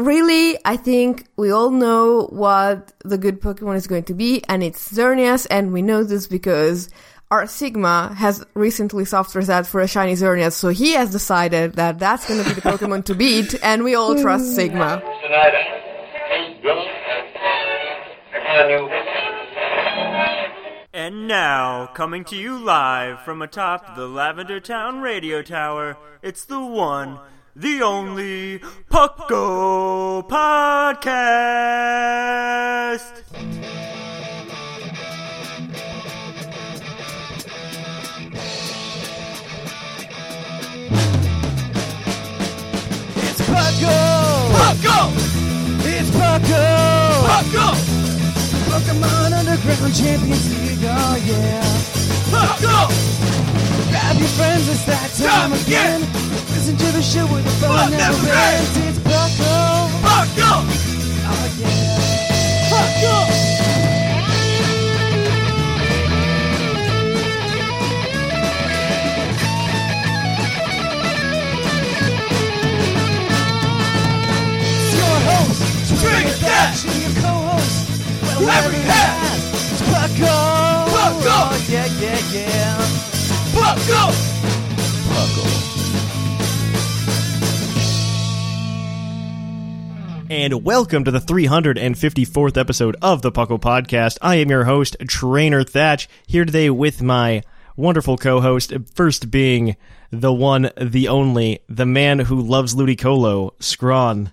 Really, I think we all know what the good Pokemon is going to be, and it's Xerneas, and we know this because our Sigma has recently soft reset for a shiny Xerneas, so he has decided that that's going to be the Pokemon to beat, and we all trust hmm. Sigma. And now, coming to you live from atop the Lavender Town radio tower, it's the one, the only Pucko Podcast! It's Pucko! Pucko! It's Pucko! Pucko! Pokemon Underground Champions League, oh yeah. Pucko! Grab your friends, it's that time, Time again. again. Listen to the show with the fun never ends. It's Pucko! Pucko! Oh yeah. It's host, Drink that. your co-host, Whoever you have. It's Pucko! Pucko! Oh, yeah, yeah, yeah. Pucko! And welcome to the 354th episode of the Puckle Podcast. I am your host, Trainer Thatch, here today with my wonderful co-host, first being the one, the only, the man who loves Ludicolo, Scrawn.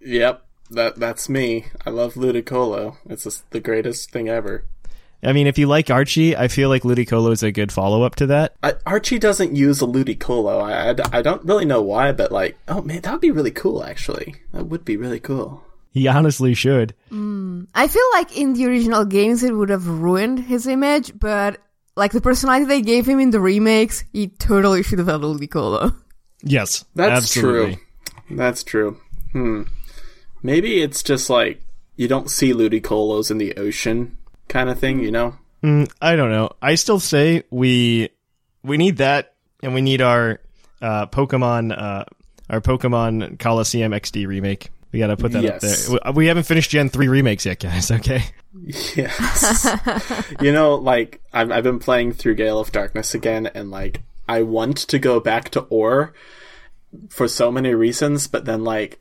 Yep, that that's me. I love Ludicolo. It's just the greatest thing ever. I mean, if you like Archie, I feel like Ludicolo is a good follow-up to that. I, Archie doesn't use a Ludicolo. I, I, I don't really know why, but like, oh man, that would be really cool. Actually, that would be really cool. He honestly should. I feel like in the original games it would have ruined his image, but like the personality they gave him in the remakes, he totally should have had a Ludicolo. Yes, That's absolutely. true. That's true. Hmm. Maybe it's just like you don't see Ludicolos in the ocean, kind of thing. You know? Mm, I don't know. I still say we we need that, and we need our uh, Pokemon uh, our Pokemon Colosseum XD remake. We got to put that Yes. up there. We- haven't finished Gen three remakes yet, guys. Okay. Yes. you know, like I've I've been playing through Gale of Darkness again, and like I want to go back to Orre for so many reasons, but then like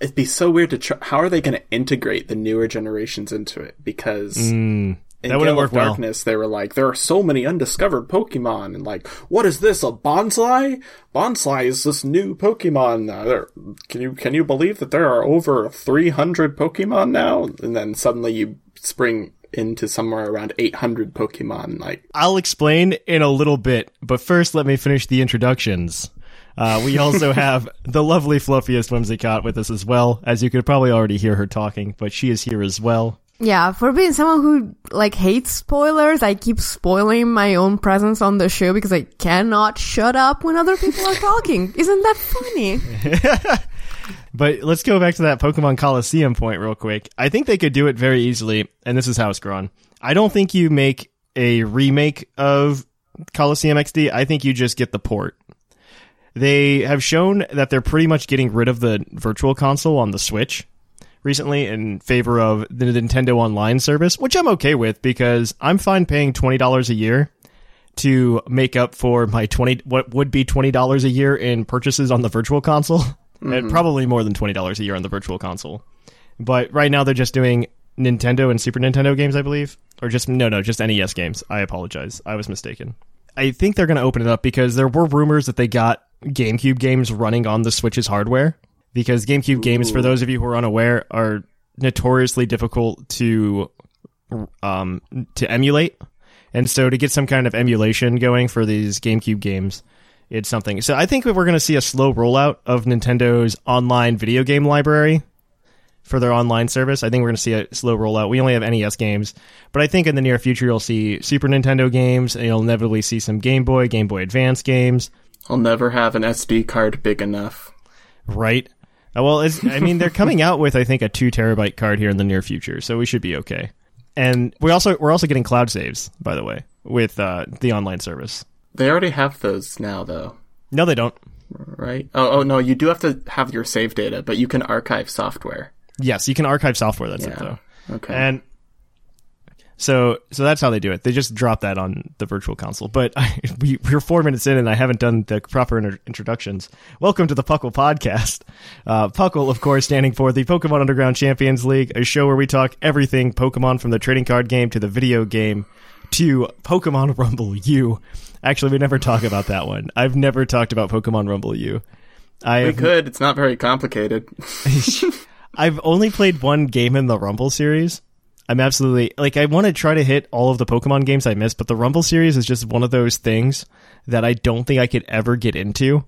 it'd be so weird to try. How are they going to integrate the newer generations into it? Because in Mm, that Gale of well. Darkness, they were like, there are so many undiscovered Pokemon, and like, what is this? A Bonsly? Bonsly is this new Pokemon. Uh, there, can you can you believe that there are over three hundred Pokemon now? And then suddenly you spring into somewhere around eight hundred Pokemon. Like, I'll explain in a little bit, but first let me finish the introductions. Uh, we also have the lovely fluffiest Whimsicott with us as well, as you could probably already hear her talking, but she is here as well. Yeah, for being someone who like hates spoilers, I keep spoiling my own presence on the show because I cannot shut up when other people are talking. Isn't that funny? But let's go back to that Pokemon Colosseum point real quick. I think they could do it very easily, and this is how it's grown. I don't think you make a remake of Colosseum XD. I think you just get the port. They have shown that they're pretty much getting rid of the virtual console on the Switch recently in favor of the Nintendo Online service, which I'm okay with because I'm fine paying $20 a year to make up for my 20 what would be $20 a year in purchases on the virtual console. And mm-hmm. probably more than $20 a year on the virtual console. But right now they're just doing Nintendo and Super Nintendo games, I believe, or just no, no, just NES games. I apologize. I was mistaken. I think they're going to open it up because there were rumors that they got GameCube games running on the Switch's hardware. Because GameCube games, for those of you who are unaware, are notoriously difficult to um, to emulate, and so to get some kind of emulation going for these GameCube games it's something. So I think we're going to see a slow rollout of Nintendo's online video game library for their online service. I think we're going to see a slow rollout. We only have NES games, but I think in the near future you'll see Super Nintendo games, and you'll inevitably see some Game Boy, Game Boy Advance games. I'll never have an SD card big enough. Right. Uh, well, it's, I mean, they're coming out with I think a two terabyte card here in the near future, so we should be okay. And we also we're also getting cloud saves, by the way, with uh, the online service. They already have those now, though, No, they don't. right? Oh, oh no, you do have to have your save data, but you can archive software. Yes, you can archive software. That's it though. Okay. And so, so that's how they do it. They just drop that on the virtual console. But I, we, we're four minutes in, and I haven't done the proper inter- introductions. Welcome to the Puckle Podcast. Uh, Puckle, of course, standing for the Pokemon Underground Champions League, a show where we talk everything Pokemon from the trading card game to the video game to Pokemon Rumble U. Actually, we never talk about that one. I've never talked about Pokemon Rumble U. I we could. It's not very complicated. I've only played one game in the Rumble series. I'm absolutely like I want to try to hit all of the Pokemon games I missed, but the Rumble series is just one of those things that I don't think I could ever get into.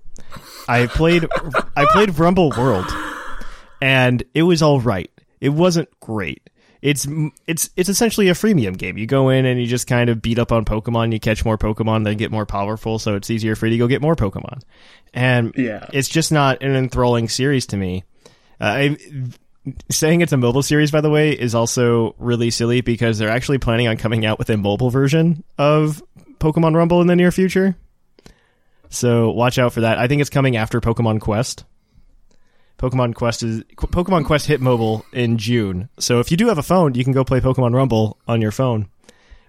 I played I played Rumble World and it was all right. It wasn't great. It's it's it's essentially a freemium game. You go in and you just kind of beat up on Pokemon, you catch more Pokemon, then get more powerful, so it's easier for you to go get more Pokemon. And Yeah. it's just not an enthralling series to me. Uh, I, saying it's a mobile series, by the way, is also really silly because they're actually planning on coming out with a mobile version of Pokemon Rumble in the near future. So watch out for that. I think it's coming after Pokemon Quest. Pokemon Quest is Pokemon Quest hit mobile in June. So if you do have a phone, you can go play Pokemon Rumble on your phone.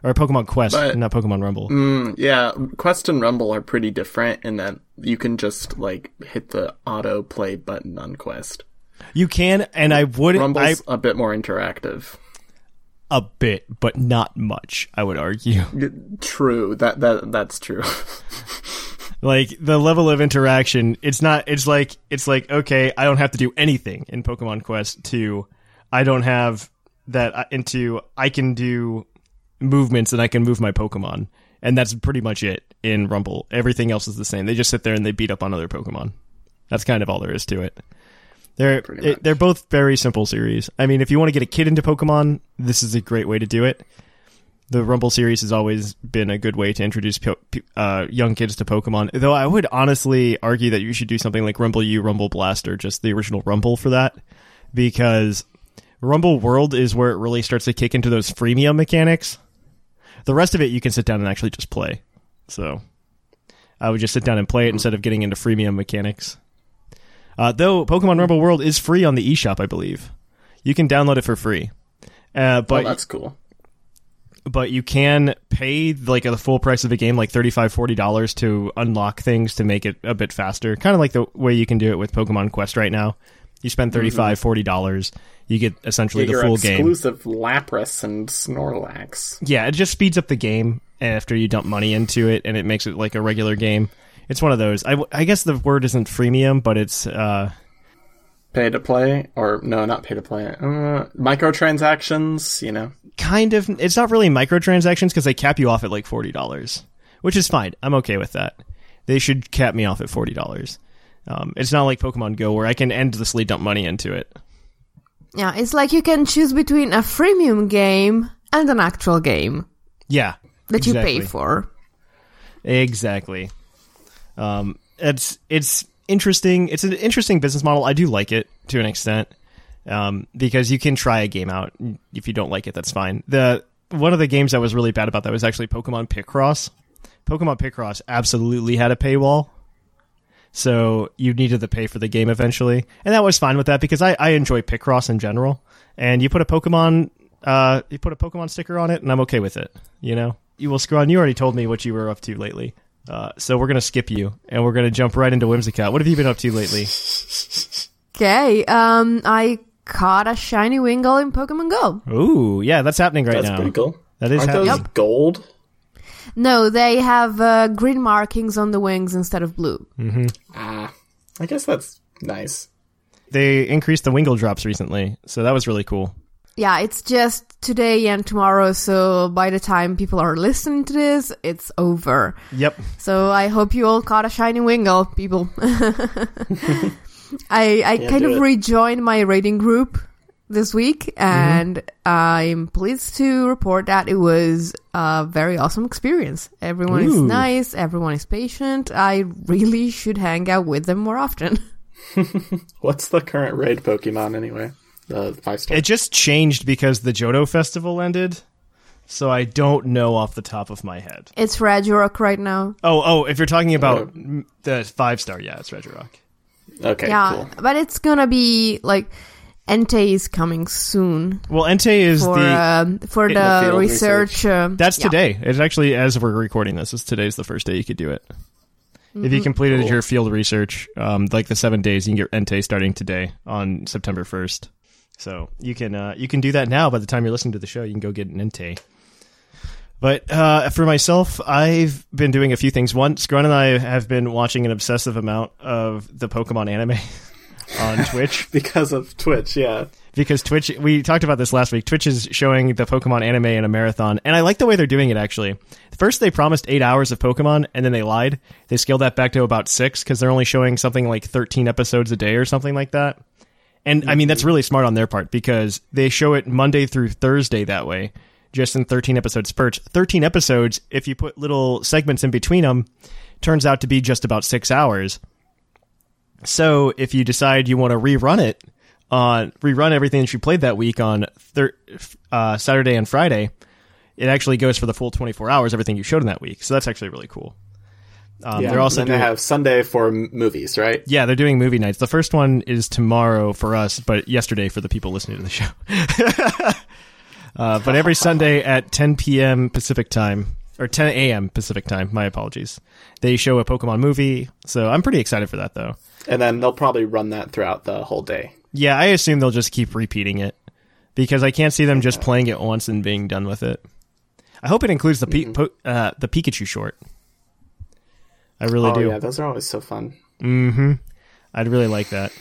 Or Pokemon Quest, But- not Pokemon Rumble. Mm, yeah, Quest and Rumble are pretty different in that you can just like hit the auto play button on Quest. You can, and I would I, Rumble's a bit more interactive. a bit, but not much. I would argue. True, that that that's true. like the level of interaction it's not it's like it's like okay i don't have to do anything in pokemon quest 2 i don't have that uh, into i can do movements and i can move my pokemon and that's pretty much it in rumble everything else is the same they just sit there and they beat up on other pokemon that's kind of all there is to it they're it, they're both very simple series i mean if you want to get a kid into pokemon this is a great way to do it the Rumble series has always been a good way to introduce uh, young kids to Pokemon. Though I would honestly argue that you should do something like Rumble U, Rumble Blast, or just the original Rumble for that, because Rumble World is where it really starts to kick into those freemium mechanics. The rest of it you can sit down and actually just play. So I would just sit down and play it instead of getting into freemium mechanics. Uh, though Pokemon Rumble World is free on the eShop, I believe. You can download it for free. Uh, but oh, that's cool. but you can pay like the full price of the game like $35, 40 dollars to unlock things to make it a bit faster kind of like the way you can do it with pokemon quest right now you spend $35 40 dollars you get essentially Get the full game exclusive Lapras and Snorlax. yeah it just speeds up the game after you dump money into it and it makes it like a regular game it's one of those i, I guess the word isn't freemium but it's uh Pay to play, or no, not pay to play. Uh, microtransactions, you know. kind of it's not really microtransactions because they cap you off at like forty dollars, which is fine. I'm okay with that. They should cap me off at forty dollars. Um, it's not like Pokemon Go where I can endlessly dump money into it. Yeah, it's like you can choose between a freemium game and an actual game Yeah, that you pay for. Exactly. Um, it's it's interesting. It's an interesting business model. I do like it to an extent um, because you can try a game out. If you don't like it, that's fine. The one of the games that was really bad about that was actually Pokemon Picross. Pokemon Picross absolutely had a paywall, so you needed to pay for the game eventually, and that was fine with that because I, I enjoy Picross in general. And you put a Pokemon, uh, you put a Pokemon sticker on it, and I'm okay with it. You know, you will screw on. You already told me what you were up to lately, uh, so we're gonna skip you and we're gonna jump right into Whimsicott. What have you been up to lately? Okay, um, I caught a shiny Wingull in Pokemon Go. Ooh, yeah, that's happening right That's now. pretty cool. That is Aren't happening. those gold? No, they have uh, green markings on the wings instead of blue. Ah, I guess that's nice. They increased the Wingull drops recently, so that was really cool. Yeah, it's just today and tomorrow. So by the time people are listening to this, it's over. Yep. So I hope you all caught a shiny Wingull, people. I I Yeah, kind of it. rejoined my rating group this week, mm-hmm. and I'm pleased to report that it was a very awesome experience. Everyone is nice, everyone is patient. I really should hang out with them more often. What's the current raid Pokemon anyway? The five star. It just changed because the Johto festival ended. So I don't know off the top of my head. It's Regirock right now. Oh, oh, if you're talking about Uh, the five star, yeah, it's Regirock. Okay, yeah, cool. but it's gonna be like Entei is coming soon Well, Entei is for the um, for the, the field research. um, That's yeah. today. It's actually as we're recording this. Is today's the first day you could do it. If you completed Cool. your field research, um, like the seven days, you can get Entei starting today on September first. So you can uh, you can do that now. By the time you're listening to the show, you can go get an Entei. But uh, for myself, I've been doing a few things. One, Scrun and I have been watching an obsessive amount of the Pokemon anime on Twitch Because of Twitch, yeah. because Twitch we talked about this last week. Twitch is showing the Pokemon anime in a marathon, and I like the way they're doing it actually. First they promised 8 hours of Pokemon and then they lied. They scaled that back to about 6 cuz they're only showing something like 13 episodes a day or something like that. And I mean that's really smart on their part because they show it Monday through Thursday that way, just in 13 episodes spurts. 13 episodes if you put little segments in between them turns out to be just about 6 hours. So if you decide you want to rerun it on rerun everything that you played that week on thir- uh, Saturday and Friday, it actually goes for the full 24 hours, everything you showed in that week. So that's actually really cool. Um, yeah. They're also doing, they have Sunday for movies, right? yeah, they're doing movie nights. The first one is tomorrow for us, but yesterday for the people listening to the show. uh, but every Sunday at 10 p.m. Pacific time, or 10 a.m. Pacific time, my apologies, they show a Pokemon movie. So I'm pretty excited for that, though. And then they'll probably run that throughout the whole day. Yeah, I assume they'll just keep repeating it because I can't see them just playing it once and being done with it. I hope it includes the Mm-hmm. Pi- po- uh, the Pikachu short. I really oh do. yeah, those are always so fun. Mm-hmm. I'd really like that,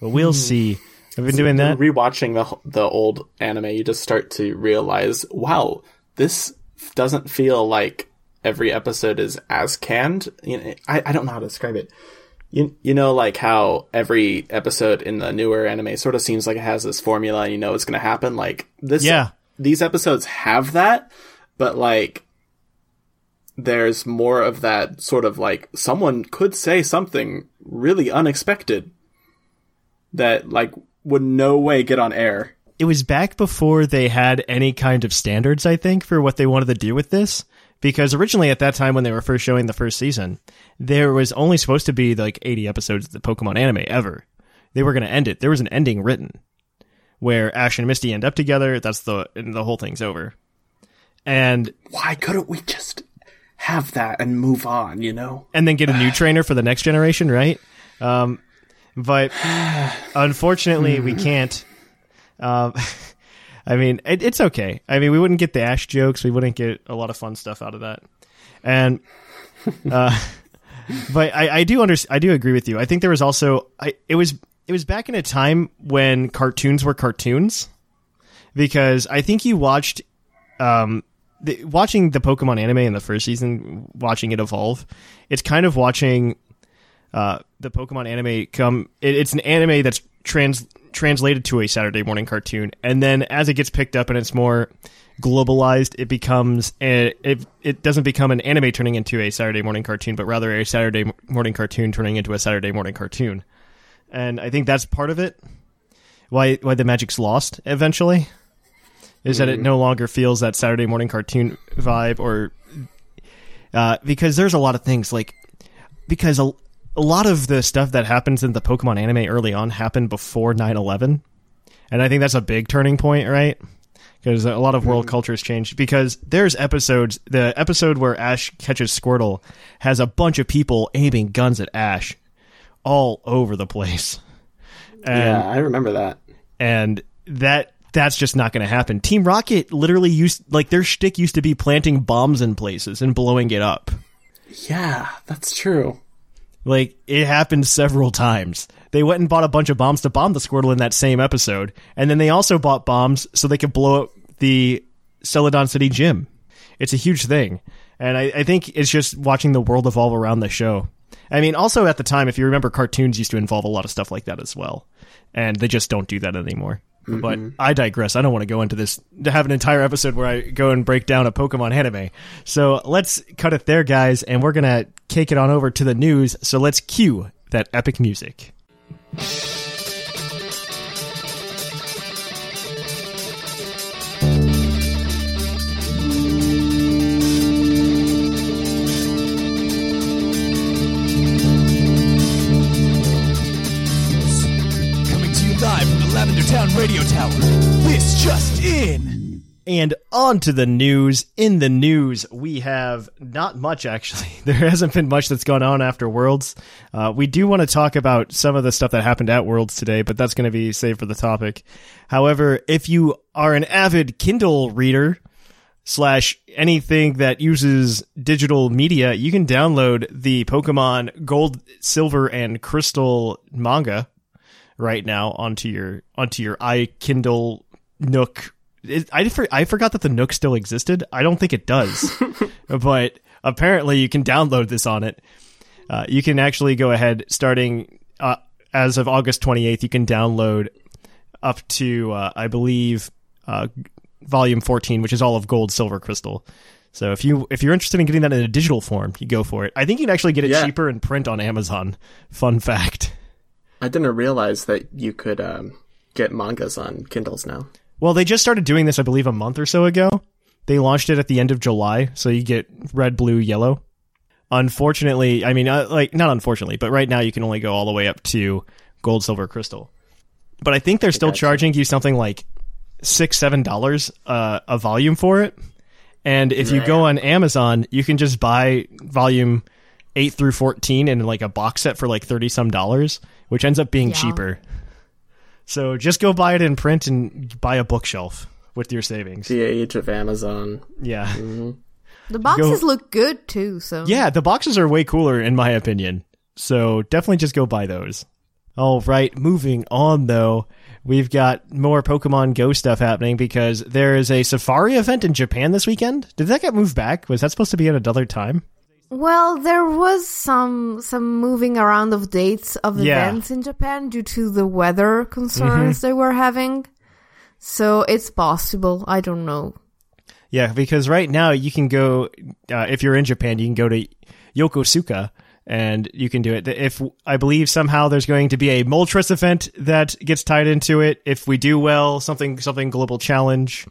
but Hmm. we'll see. I've been doing that. Rewatching the the old anime, you just start to realize, wow, this doesn't feel like every episode is as canned. You know, I I don't know how to describe it. You you know like how every episode in the newer anime sort of seems like it has this formula. and You know it's going to happen. Like this. Yeah. These episodes have that, but like there's more of that sort of like someone could say something really unexpected that like would no way get on air. it was back before they had any kind of standards, I think, for what they wanted to do with this. Because originally, at that time, when they were first showing the first season, there was only supposed to be like 80 episodes of the Pokemon anime ever. They were going to end it. There was an ending written where Ash and Misty end up together. That's the and the whole thing's over. And Why couldn't we just have that and move on, you know? and then get a new trainer for the next generation, right? Um, but unfortunately, we can't. Um, I mean, it, it's okay. I mean, we wouldn't get the Ash jokes. We wouldn't get a lot of fun stuff out of that. And, uh, but I, I do under, I do agree with you. I think there was also, I, it was, it was back in a time when cartoons were cartoons because I think you watched, um, the, watching the Pokemon anime in the first season, watching it evolve, it's kind of watching uh, the Pokemon anime come. It, it's an anime that's trans translated to a Saturday morning cartoon, and then as it gets picked up and it's more globalized, it becomes a, it it doesn't become an anime turning into a Saturday morning cartoon, but rather a Saturday morning cartoon turning into a Saturday morning cartoon, and I think that's part of it. Why why the magic's lost eventually is that it no longer feels that Saturday morning cartoon vibe or uh, because there's a lot of things like because a, a lot of the stuff that happens in the Pokemon anime early on happened before 9/11 and I think that's a big turning point right? Because a lot of world culture has changed. Because there's episodes the episode where Ash catches Squirtle has a bunch of people aiming guns at Ash all over the place. And yeah, I remember that. and that that's just not going to happen. Team Rocket literally used like their shtick used to be planting bombs in places and blowing it up. Yeah, that's true. Like it happened several times. They went and bought a bunch of bombs to bomb the Squirtle in that same episode, and then they also bought bombs so they could blow up the Celadon City gym. It's a huge thing, and I, I think it's just watching the world evolve around the show. I mean, also at the time, if you remember, cartoons used to involve a lot of stuff like that as well, and they just don't do that anymore. But mm-hmm. I digress. I don't want to go into this to have an entire episode where I go and break down a Pokemon anime. So let's cut it there, guys, and we're gonna take it on over to the news. So let's cue that epic music. Radio Tower. This just in. And on to the news. In the news, we have not much actually. There hasn't been much that's gone on after Worlds. Uh, we do want to talk about some of the stuff that happened at Worlds today, but that's going to be saved for the topic. However, if you are an avid Kindle reader slash anything that uses digital media, you can download the Pokemon Gold, Silver, and Crystal manga right now onto your onto your iKindle Nook. It, I for, I forgot that the Nook still existed. I don't think it does, but apparently you can download this on it. Uh, you can actually go ahead starting uh, as of August 28th. You can download up to uh, I believe uh, volume 14, which is all of Gold, Silver, Crystal. So if you if you're interested in getting that in a digital form, you go for it. I think you can actually get it Yeah. cheaper in print on Amazon. Fun fact. I didn't realize that you could um, get mangas on Kindles now. Well, they just started doing this, I believe, a month or so ago. They launched it at the end of July, so you get red, blue, yellow. Unfortunately, I mean, uh, like not unfortunately, but right now you can only go all the way up to gold, silver, crystal. But I think they're still Gotcha. charging you something like six, seven dollars uh, a volume for it. And if you go on Amazon, you can just buy volume eight through fourteen in like a box set for like thirty some dollars, which ends up being Yeah. cheaper. So just go buy it in print and buy a bookshelf with your savings. The age of Amazon. Yeah. Mm-hmm. The boxes look good too, so Yeah, the boxes are way cooler in my opinion. So definitely just go buy those. All right, moving on though. We've got more Pokemon Go stuff happening because there is a safari event in Japan this weekend. Did that get moved back? Was that supposed to be at another time? Well, there was some some moving around of dates of Yeah. events in Japan due to the weather concerns they were having. So it's possible. I don't know. Yeah, because right now you can go uh, if you're in Japan, you can go to Yokosuka and you can do it. If I believe somehow there's going to be a Moltres event that gets tied into it, if we do well, something something global challenge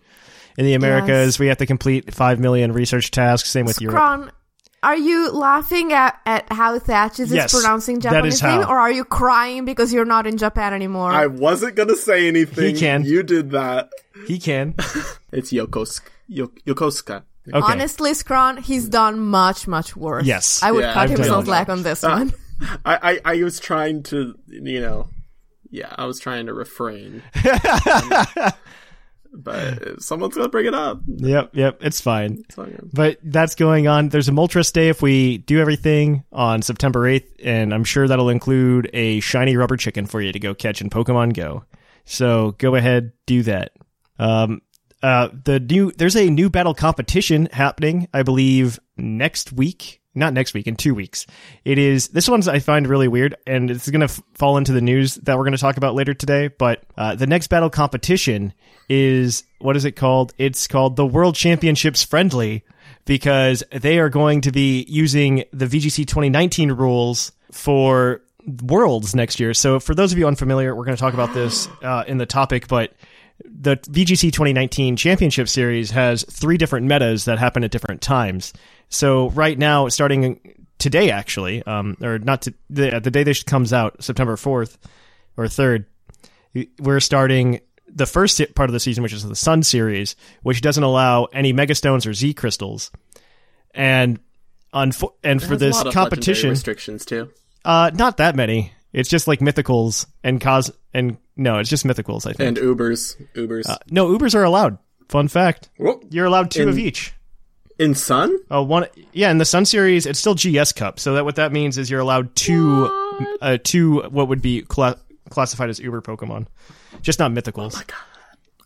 in the Americas, Yes. we have to complete five million research tasks. Same with Europe. Skron, are you laughing at, at how Thatches Yes, is pronouncing Japanese is name, or are you crying because you're not in Japan anymore? I wasn't gonna say anything. He can. You did that. He can. It's Yokosuka. Yo- Yokosuka. Okay. Honestly, Skron, he's done much, much worse. Yes. I would Yeah, cut I've him some slack on this Uh, one. I, I, I was trying to, you know, yeah, I was trying to refrain. but someone's gonna bring it up. Yep, yep, it's fine. It's. But that's going on. There's a Moltres Day if we do everything on September 8th, and I'm sure that'll include a shiny rubber chicken for you to go catch in Pokemon Go. So go ahead, do that. Um, uh, the new there's a new battle competition happening, I believe, next week. Not next week, in two weeks. It is this one's I find really weird, and it's gonna f- fall into the news that we're gonna talk about later today. But uh, the next battle competition is what is it called? It's called the World Championships Friendly because they are going to be using the VGC 2019 rules for Worlds next year. So for those of you unfamiliar, we're going to talk about this uh, in the topic, but the VGC 2019 Championship Series has three different metas that happen at different times. So right now, starting today, actually, um, or not to, the the day this comes out, September 4th or 3rd, we're starting the first part of the season, which is the Sun Series, which doesn't allow any Mega Stones or Z crystals, and on unfo- and for this lot of competition, restrictions too. uh, not that many. It's just like mythicals and cos and no, it's just mythicals. I think. And Ubers, Ubers. no, Ubers are allowed. Fun fact: Whoa. you're allowed two In- of each. In Sun? Oh, one. Yeah, in the Sun series, it's still GS Cup. So that what that means is you're allowed two, uh, two what would be cla- classified as Uber Pokemon, just not mythicals Oh my god!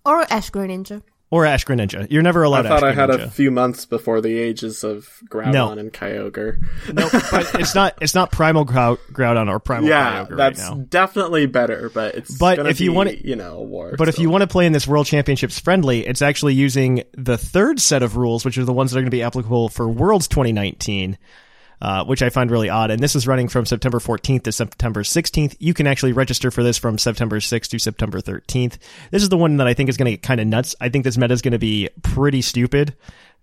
Or Ash Greninja. Or Ash Greninja. You're never allowed. To I thought Ash I had a few months before the ages of Groudon No. and Kyogre. no, but it's not. It's not Primal Grou- Groudon or Primal yeah, Kyogre that's right now. definitely better, but it's But if you be, wanna- you know, a war. But if you want to play in this World Championships friendly, it's actually using the third set of rules, which are the ones that are going to be applicable for Worlds 2019, uh, which I find really odd. And this is running from September 14th to September 16th. You can actually register for this from September 6th to September 13th. This is the one that I think is going to get kind of nuts. I think this meta is going to be pretty stupid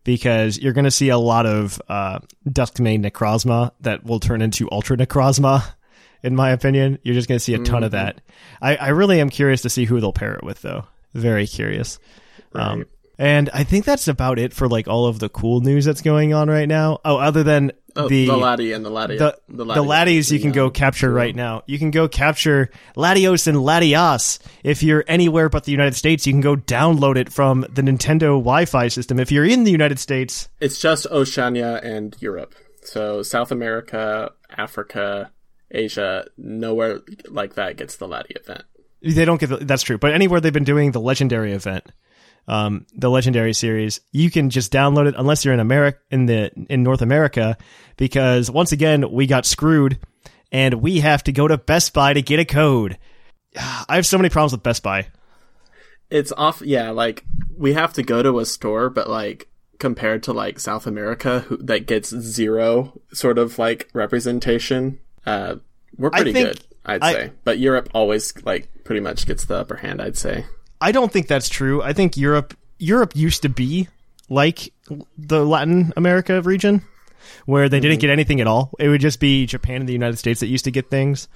because you're going to see a lot of uh, Duskmane Necrozma that will turn into Ultra Necrozma. In my opinion, you're just going to see a ton of that. I, I really am curious to see who they'll pair it with, though. Very curious. Um, and I think that's about it for like all of the cool news that's going on right now. Oh, other than oh, the the Laddie and the Laddie, the, the, laddies you can yeah. go capture right now. You can go capture Latios and Latias. If you're anywhere but the United States, you can go download it from the Nintendo Wi-Fi system. If you're in the United States, It's just Oceania and Europe. So South America, Africa, Asia, nowhere like that gets the Laddie event. they don't get the, that's true. But anywhere they've been doing the legendary event, um, the legendary series, you can just download it unless you're in America in the in North America, because once again we got screwed, and we have to go to Best Buy to get a code. I have so many problems with Best Buy. It's off. Yeah, like we have to go to a store, but like compared to like South America, who, that gets zero sort of like representation, uh, we're pretty think- good, I'd I- say. But Europe always like pretty much gets the upper hand, I'd say. I don't think that's true. I think Europe Europe used to be like the Latin America region where they didn't mm-hmm. get anything at all. It would just be Japan and the United States that used to get things.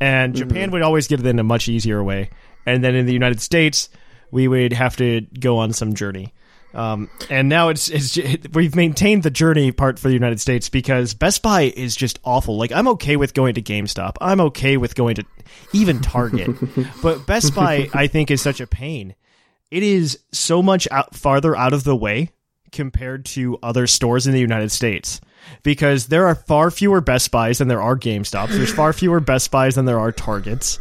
And mm-hmm. Japan would always get it in a much easier way. And then in the United States, we would have to go on some journey. Um, and now it's, it's we've maintained the journey part for the United States because Best Buy is just awful. Like I'm okay with going to GameStop. I'm okay with going to even Target, but Best Buy I think is such a pain. It is so much out, farther out of the way compared to other stores in the United States because there are far fewer Best Buys than there are GameStops. There's far fewer Best Buys than there are Targets.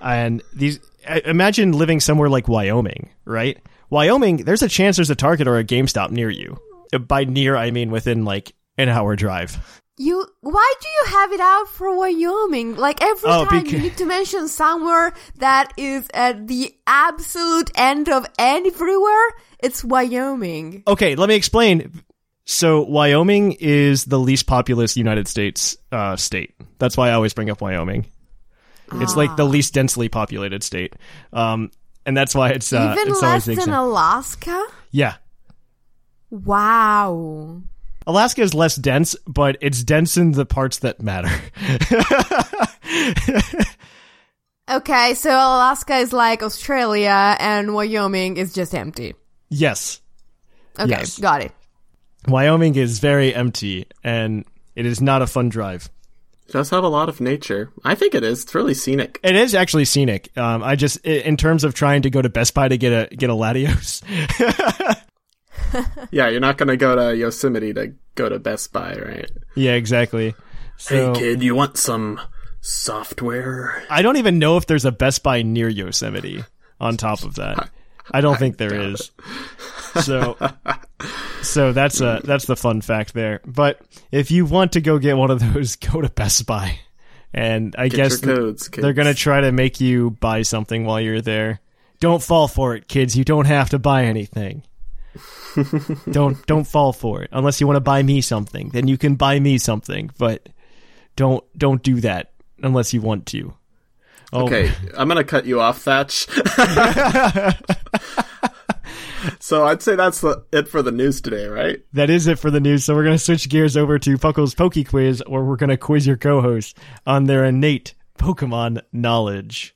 And these imagine living somewhere like Wyoming, right? Wyoming, there's a chance there's a Target or a GameStop near you. By near, I mean within like an hour drive. You why do you have it out for Wyoming? Like every Oh, time becau- you need to mention somewhere that is at the absolute end of everywhere, it's Wyoming. Okay, let me explain. So Wyoming is the least populous United States uh, state. That's why I always bring up Wyoming. It's like the least densely populated state, um, and that's why it's uh, Even it's less than Alaska? yeah. Wow. Alaska is less dense, but it's dense in the parts that matter. Okay, so Alaska is like Australia and Wyoming is just empty. yes, Okay, Yes. got it. Wyoming is very empty, and it is not a fun drive. It does have a lot of nature. I think it is. It's really scenic. It is actually scenic. Um, I just, in terms of trying to go to Best Buy to get a get a Latios, Yeah, you're not gonna go to Yosemite to go to Best Buy, right? yeah, exactly. So kid, you want some software? I don't even know if there's a Best Buy near Yosemite. On top of that, I don't think there is. So, so that's a that's the fun fact there. But if you want to go get one of those, go to Best Buy, and I Get guess codes, they're gonna try to make you buy something while you're there. Don't fall for it, kids. You don't have to buy anything. don't don't fall for it unless you want to buy me something. Then you can buy me something, but don't don't do that unless you want to. Oh, Okay, I'm gonna cut you off, Thatch. so I'd say that's the, it for the news today, right? that is it for the news. So we're gonna switch gears over to Puckle's Poke Quiz, or we're gonna quiz your co-host on their innate Pokemon knowledge.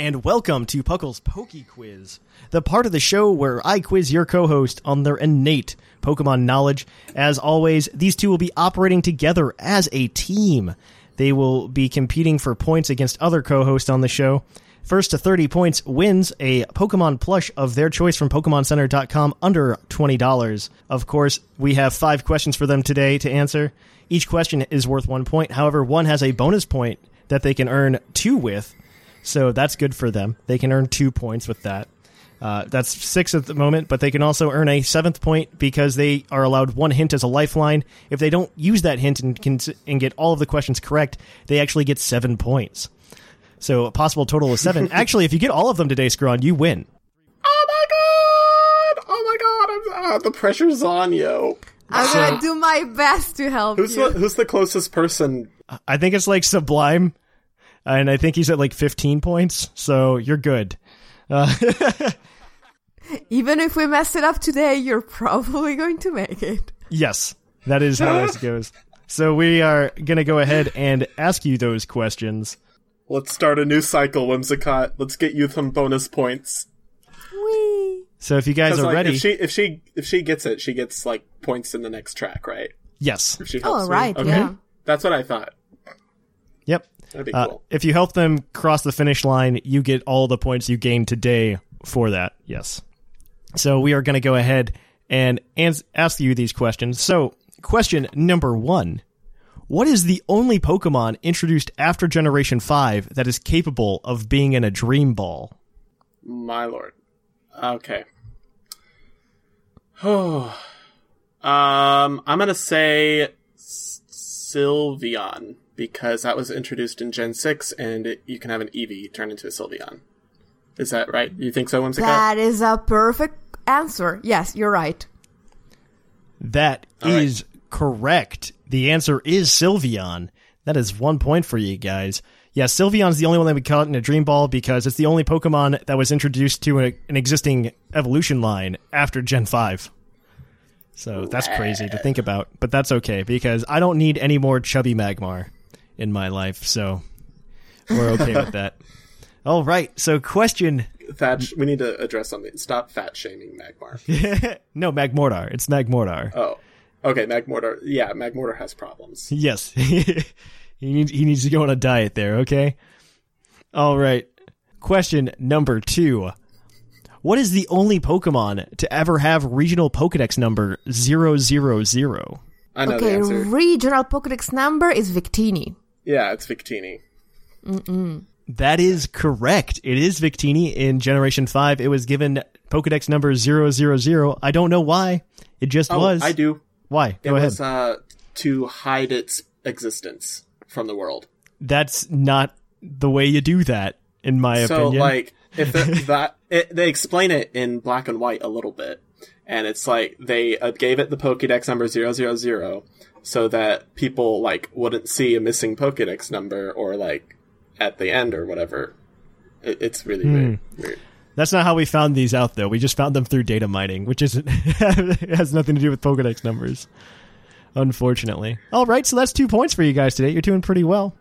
And welcome to Puckle's Poke Quiz, the part of the show where I quiz your co-host on their innate Pokemon knowledge. As always, these two will be operating together as a team. They will be competing for points against other co-hosts on the show. First to 30 points wins a Pokemon plush of their choice from PokemonCenter.com under $20. Of course, we have five questions for them today to answer. Each question is worth one point. However, one has a bonus point that they can earn two with. So that's good for them. They can earn two points with that. Uh, that's six at the moment, but they can also earn a seventh point because they are allowed one hint as a lifeline. If they don't use that hint and can and get all of the questions correct, they actually get seven points. So a possible total of seven. actually, if you get all of them today, Scrawn, you win. Oh my god! Oh my god! I'm, uh, the pressure's on, yo. I'm gonna do my best to help Who's you. the Who's the closest person? I think it's like Sublime, and I think he's at like 15 points. So you're good. Uh, Even if we mess it up today, you're probably going to make it. yes, that is how this goes. So we are gonna go ahead and ask you those questions. Let's start a new cycle, Whimsicott. Let's get you some bonus points. Whee! So if you guys are like, ready, if she if she if she gets it, she gets like points in the next track, right? yes, If she Oh, helps me. right, Okay. yeah. That's what I thought. yep. That'd be Uh, cool. if you help them cross the finish line, you get all the points you gained today for that. Yes. So we are going to go ahead and ans- ask you these questions. So, question number one What is the only Pokemon introduced after Generation 5 that is capable of being in a Dream Ball? My lord. Okay. Oh. um, I'm gonna say S- Sylveon because that was introduced in Gen six, and it, you can have an Eevee turn into a Sylveon. Is that right? You think so, Whimsicott? That is a perfect answer. Yes, you're right. That All right. is correct. The answer is Sylveon. That is one point for you guys. Yeah, Sylveon's the only one that we caught in a Dream Ball because it's the only Pokemon that was introduced to a, an existing evolution line after Gen 5. So that's crazy to think about, but that's okay because I don't need any more chubby Magmar in my life, so we're okay with that. All right, so question Fat. We need to address something. Stop fat shaming Magmar. no Magmortar. It's Magmortar. oh, okay. Magmortar. Yeah, Magmortar has problems. Yes. he needs he needs to go on a diet there, okay? All right. Question number 2. What is the only Pokemon to ever have regional Pokédex number 000? I know the okay, answer. regional Pokedex number is Victini. Yeah, it's Victini. That is correct. It is Victini in Generation 5. It was given Pokédex number 000. I don't know why. It just Oh, was. I do. Why? It Go ahead. was uh, to hide its existence from the world. That's not the way you do that in my so opinion. like if that it, they explain it in black and white a little bit and it's like they uh, gave it the pokédex number 000 so that people like wouldn't see a missing pokédex number or like at the end or whatever it, it's really Hmm. weird, weird That's not how we found these out, though. We just found them through data mining, which isn't it has nothing to do with Pokedex numbers, unfortunately. All right, so that's two points for you guys today. You're doing pretty well.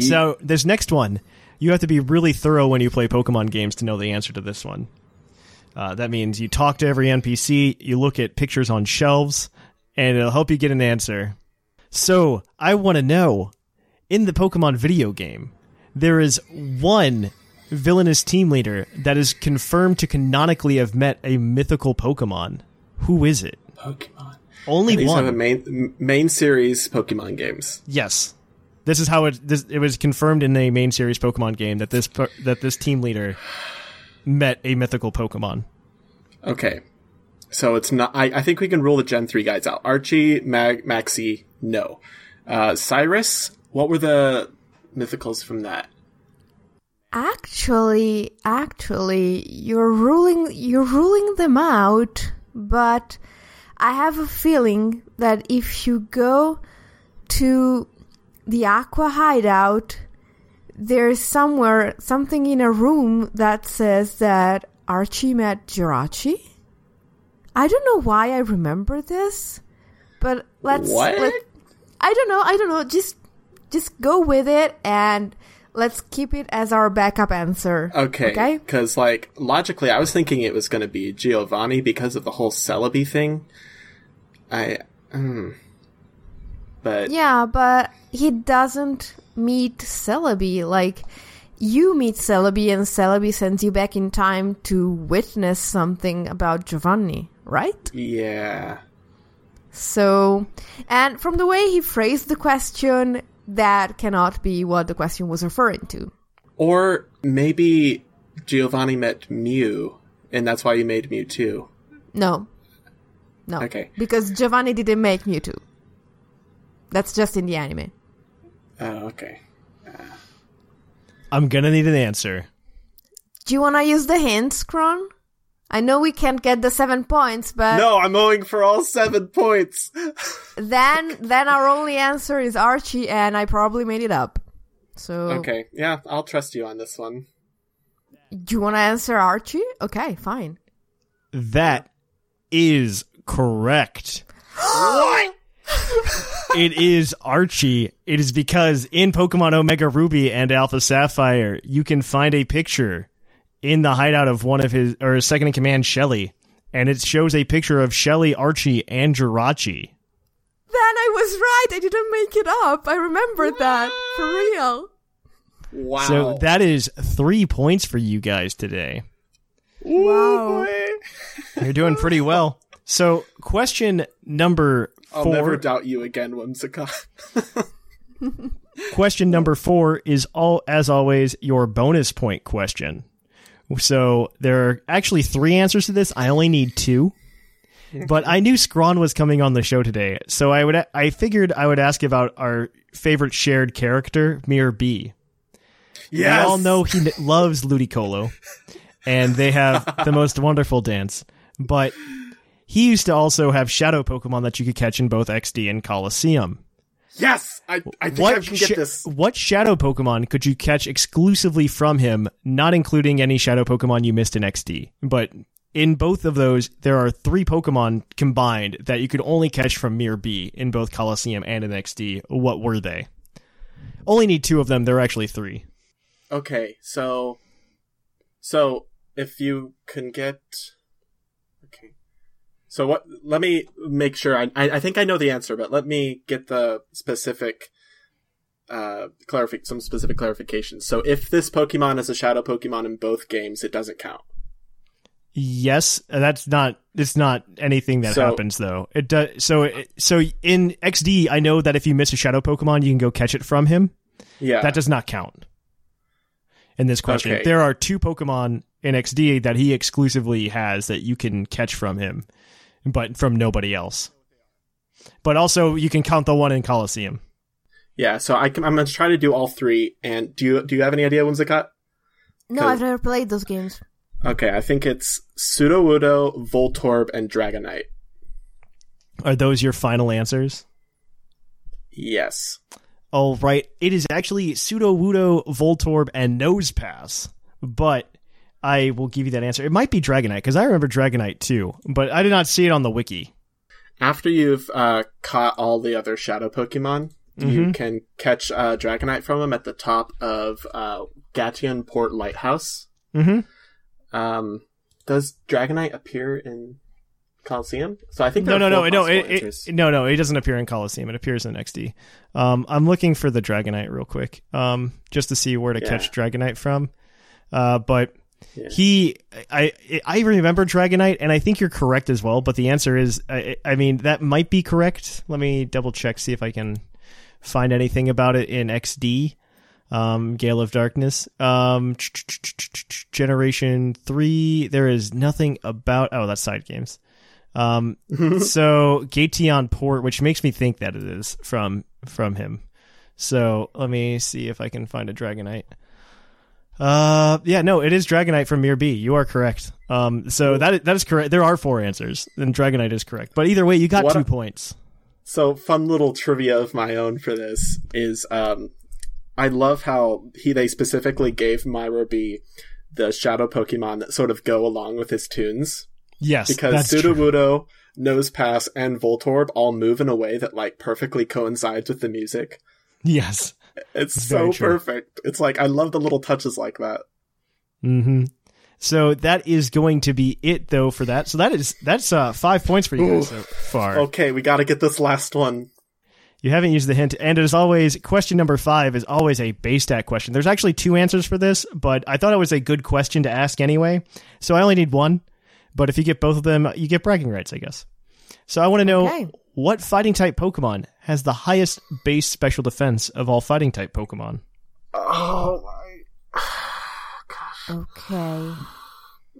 So this next one, you have to be really thorough when you play Pokemon games to know the answer to this one. Uh, that means you talk to every NPC, you look at pictures on shelves, and it'll help you get an answer. So I want to know, in the Pokemon video game, there is one villainous team leader that is confirmed to canonically have met a mythical Pokemon. Who is it? pokemon Only these one. are the main main series pokemon games Yes. This is how it this, it was confirmed in a main series Pokemon game that this that this team leader met a mythical Pokemon. okay so it's not i, I think we can rule the gen 3 guys out. Archie Mag, Maxie no. Uh cyrus what were the mythicals from that? Actually, actually, you're ruling you're ruling them out, but I have a feeling that if you go to the Aqua hideout, there's somewhere something in a room that says that Archie met Jirachi. I don't know why I remember this, but let's What? let- I don't know. I don't know. Just just go with it and let's keep it as our backup answer. Okay. Okay. Because, like, logically, I was thinking it was going to be Giovanni because of the whole Celebi thing. I. Mm, but. Yeah, but he doesn't meet Celebi. Like, you meet Celebi, and Celebi sends you back in time to witness something about Giovanni, right? Yeah. So, and from the way he phrased the question, that cannot be what the question was referring to. Or maybe Giovanni met Mew, and that's why you made Mewtwo. No. No. Okay. Because Giovanni didn't make Mewtwo. That's just in the anime. Oh, okay. I'm gonna need an answer. Do you want to use the hints, Kron? I know we can't get the seven points, but No, I'm owing for all seven points. then then our only answer is Archie, and I probably made it up. So Okay, yeah, I'll trust you on this one. do you want to answer Archie? Okay, fine. That is correct. what? it is Archie. It is because in Pokemon Omega Ruby and Alpha Sapphire, you can find a picture in the hideout of one of his or his second in command, Shelly, and it shows a picture of Shelly, Archie, and Jirachi. Then I was right. I didn't make it up. I remembered that for real. Wow. So that is three points for you guys today. Wow. You're doing pretty well. So, question number I'll never doubt you again, Whimsicott. question number four is all as always your bonus point question. So there are actually three answers to this. I only need two. But I knew Scrawn was coming on the show today, so I would I figured I would ask about our favorite shared character, Miror B. yes. We all know he loves Ludicolo, and they have the most wonderful dance. But he used to also have shadow Pokemon that you could catch in both XD and Colosseum. Yes, I, I think What, I can get sha- this. what shadow Pokemon could you catch exclusively from him, not including any shadow Pokemon you missed in XD? But in both of those, there are three Pokemon combined that you could only catch from Miror B in both Colosseum and in XD. What were they? Only need two of them. There are actually three. Okay, so, so if you can get, so what? Let me make sure. I I, think I know the answer, but let me get the specific, uh, clarify some specific clarifications. So if this Pokemon is a Shadow Pokemon in both games, it doesn't count. Yes, that's not. It's not anything that So- happens though. It does. So, it, so in XD, I know that if you miss a shadow Pokemon, you can go catch it from him. Yeah, That does not count in this question. Okay. There are two Pokemon in XD that he exclusively has that you can catch from him, but from nobody else. But also, you can count the one in Colosseum. yeah. So I can. I'm gonna try to do all three. And do you do you have any idea, Whimsicott? No, I've never played those games. Okay, I think it's Sudowoodo, Voltorb, and Dragonite. Are those your final answers? Yes. All right. It is actually Sudowoodo, Voltorb, and Nosepass. But I will give you that answer. It might be Dragonite, because I remember Dragonite too, but I did not see it on the wiki. After you've uh, caught all the other shadow Pokemon, you can catch uh, Dragonite from them at the top of uh, Gateon Port Lighthouse. Mm-hmm. Um, does Dragonite appear in Colosseum? So I think No, no, no, no, it, it, no, no. It doesn't appear in Colosseum. It appears in XD. Um, I'm looking for the Dragonite real quick, um, just to see where to Yeah. catch Dragonite from. Uh, but Yeah. he, I, I remember Dragonite, and I think you're correct as well. But the answer is, I, I mean, that might be correct. Let me double check, see if I can find anything about it in XD. Um, Gale of Darkness. Um, Generation three. There is nothing about. Oh, that's side games. Um, so Gateon Port, which makes me think that it is from from him. So let me see if I can find a Dragonite. Uh, yeah, no, it is Dragonite from Miror B. You are correct. Um, so that is, that is correct. There are four answers, and Dragonite is correct. But either way, you got What two a- points. So fun little trivia of my own for this is um I love how he they specifically gave Miror B the shadow Pokemon that sort of go along with his tunes. Yes, Because. Sudowoodo, Nosepass, and Voltorb all move in a way that like perfectly coincides with the music. Yes, It's, It's so perfect. It's like I love the little touches like that. Mm-hmm. So that is going to be it, though, for that. So that is that's uh, five points for you guys so far. Okay, we got to get this last one. You haven't used the hint, and as always, question number five is always a base stat question. There's actually two answers for this, but I thought it was a good question to ask anyway. So I only need one, but if you get both of them, you get bragging rights, I guess. So I want to know Okay. what fighting type Pokemon has the highest base special defense of all fighting type Pokemon. Oh my. Gosh. Okay.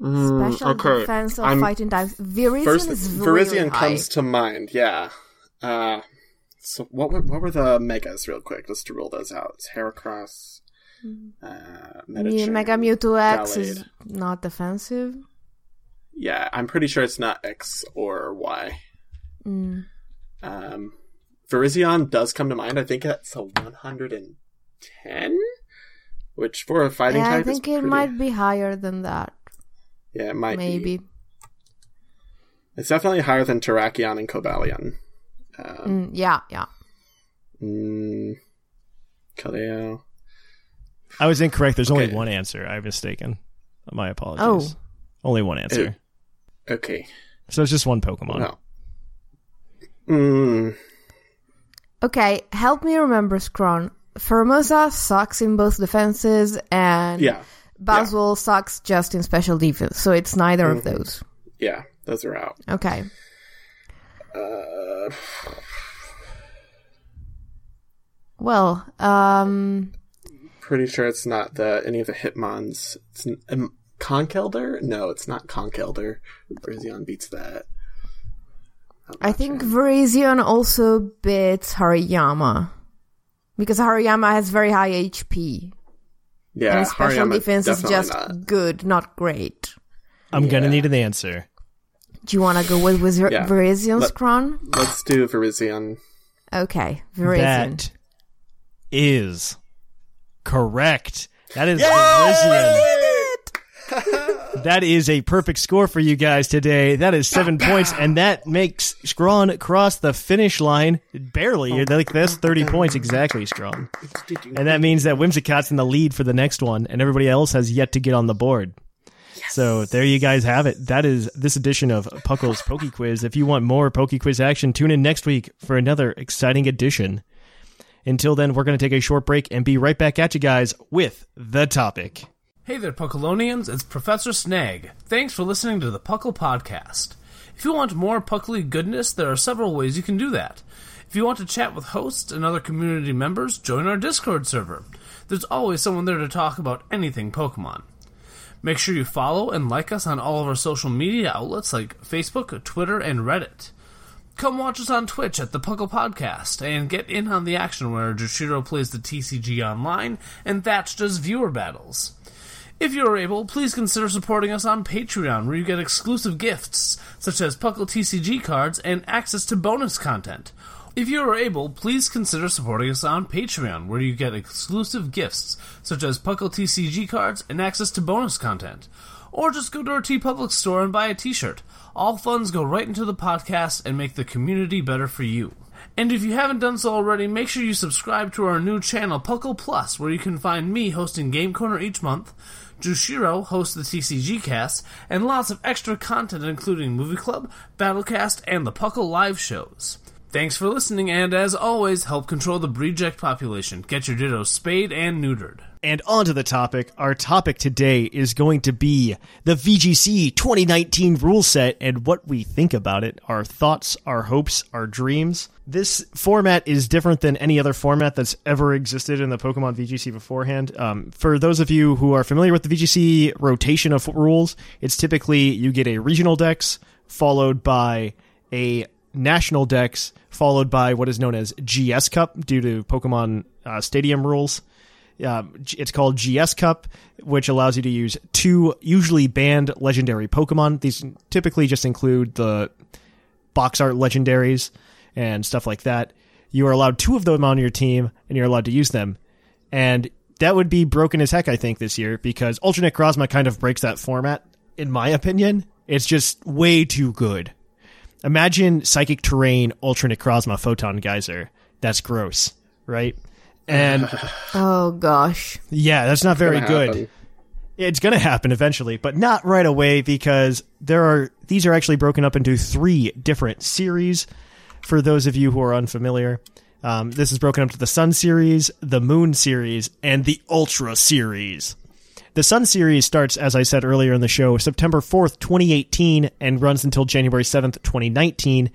Mm, Special okay. defense of I'm- fighting types. Virizion First, is really Virizion high. comes to mind. Yeah. Uh, so what were what were the megas real quick just to rule those out? It's Heracross, uh, Me- Medicham, Mega Mewtwo X is not defensive. Yeah, I'm pretty sure it's not X or Y. Mm. Um, Virizion does come to mind. I think that's a 110, which for a fighting type, Yeah, I think is it pretty, might be higher than that. Yeah, it might be. Maybe. It's definitely higher than Terrakion and Cobalion. Um, Mm, yeah, yeah. mm, Kaleo. I was incorrect. There's only one answer. I was mistaken. My apologies. Oh. Only one answer. Okay. So it's just one Pokemon. No. Mm, Okay, help me remember, Scron. Pheromosa sucks in both defenses, and yeah. Buzzwole sucks just in special defense. So it's neither Mm-hmm. of those. Yeah. Those are out. Okay. Uh, Well, um, pretty sure it's not the any of the Hitmons. It's um, Conkeldurr? No, it's not Conkeldurr. Virizion beats that. I'm I not think sure. Virizion also beats Hariyama. Because Hariyama has very high HP. yeah, and his special Hariyama defense is just not. good, not great. I'm gonna need an answer. Do you want to go with, with Yeah. Virizion, Let- Scron? Let's do Virizion. Okay, Virizion. That is correct. That is Virizion. That is a perfect score for you guys today. That is seven points, and that makes Scrawn cross the finish line barely. You're like that's thirty points exactly, Scrawn. And that means that Whimsicott's in the lead for the next one, and everybody else has yet to get on the board. So there you guys have it. That is this edition of Puckle's Poke Quiz. If you want more Poke Quiz action, tune in next week for another exciting edition. Until then, we're going to take a short break and be right back at you guys with the topic. Hey there, Puckalonians, it's Professor Snag. Thanks for listening to the Puckle Podcast. If you want more Puckly goodness, there are several ways you can do that. If you want to chat with hosts and other community members, join our Discord server. There's always someone there to talk about anything Pokemon. Make sure you follow and like us on all of our social media outlets like Facebook, Twitter, and Reddit. Come watch us on Twitch at the Puckle Podcast and get in on the action where Joshiro plays the TCG online and Thatch does viewer battles. If you are able, please consider supporting us on Patreon, where you get exclusive gifts, such as Puckle TCG cards and access to bonus content. If you are able, please consider supporting us on Patreon, where you get exclusive gifts, such as Puckle TCG cards and access to bonus content. Or just go to our TeePublic store and buy a t shirt. All funds go right into the podcast and make the community better for you. And if you haven't done so already, make sure you subscribe to our new channel, Puckle Plus, where you can find me hosting Game Corner each month, Jushiro hosts the TCG cast, and lots of extra content including Movie Club, Battlecast, and the Puckle live shows. Thanks for listening, and as always, help control the reject population. Get your ditto spayed and neutered. And on to the topic. Our topic today is going to be the VGC 2019 rule set and what we think about it, our thoughts, our hopes, our dreams. This format is different than any other format that's ever existed in the Pokemon VGC beforehand. Um, for those of you who are familiar with the VGC rotation of rules, it's typically you get a regional dex followed by a national dex followed by what is known as GS Cup due to Pokemon uh, Stadium rules. G- it's called GS Cup, which allows you to use two usually banned legendary Pokemon. These typically just include the box art legendaries and stuff like that. You are allowed two of them on your team, and you're allowed to use them. And that would be broken as heck, I think, this year because Ultra Necrozma kind of breaks that format, in my opinion. It's just way too good. Imagine Psychic Terrain Ultra Necrozma Photon Geyser. That's gross, right? And Oh gosh. yeah, that's not very good. happen. It's going to happen eventually, but not right away because there are these are actually broken up into three different series. For those of you who are unfamiliar, um, this is broken up to the Sun series, the Moon series, and the Ultra series. The Sun series starts, as I said earlier in the show, September 4th, 2018, and runs until January 7th, 2019.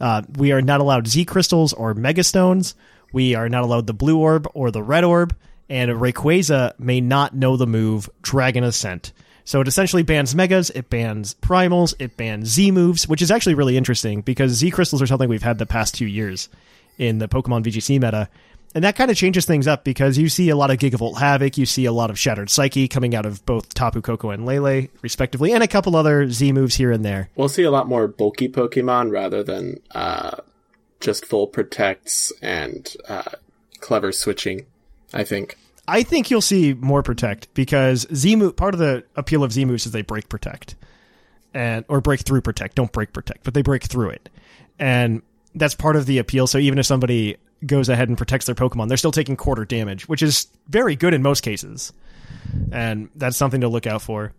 Uh, we are not allowed Z crystals or megastones. We are not allowed the blue orb or the red orb. And Rayquaza may not know the move Dragon Ascent. So it essentially bans megas, it bans primals, it bans Z moves, which is actually really interesting because Z crystals are something we've had the past two years in the Pokemon VGC meta. And that kind of changes things up because you see a lot of Gigavolt Havoc, you see a lot of Shattered Psyche coming out of both Tapu Koko and Lele, respectively, and a couple other Z moves here and there. We'll see a lot more bulky Pokemon rather than uh, just full protects and uh, clever switching. I think. I think you'll see more protect because Z move part of the appeal of Z moves is they break protect. And or break through protect, don't break protect, but they break through it. And that's part of the appeal. So even if somebody goes ahead and protects their Pokemon, they're still taking quarter damage, which is very good in most cases. And that's something to look out for.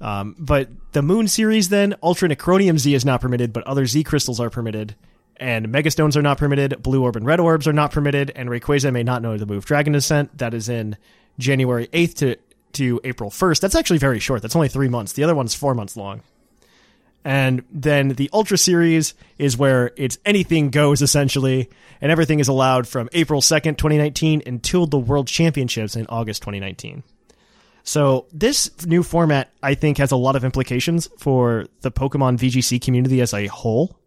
Um, but the Moon series, then, Ultranecrozium Z is not permitted, but other Z crystals are permitted. And Megastones are not permitted, Blue Orb and Red Orbs are not permitted, and Rayquaza may not know the move Dragon Descent. That is in January 8th to, to April 1st. That's actually very short. That's only three months. The other one's four months long. And then the Ultra Series is where it's anything goes essentially, and everything is allowed from April 2nd, 2019 until the World Championships in August 2019. So this new format, I think, has a lot of implications for the Pokemon VGC community as a whole.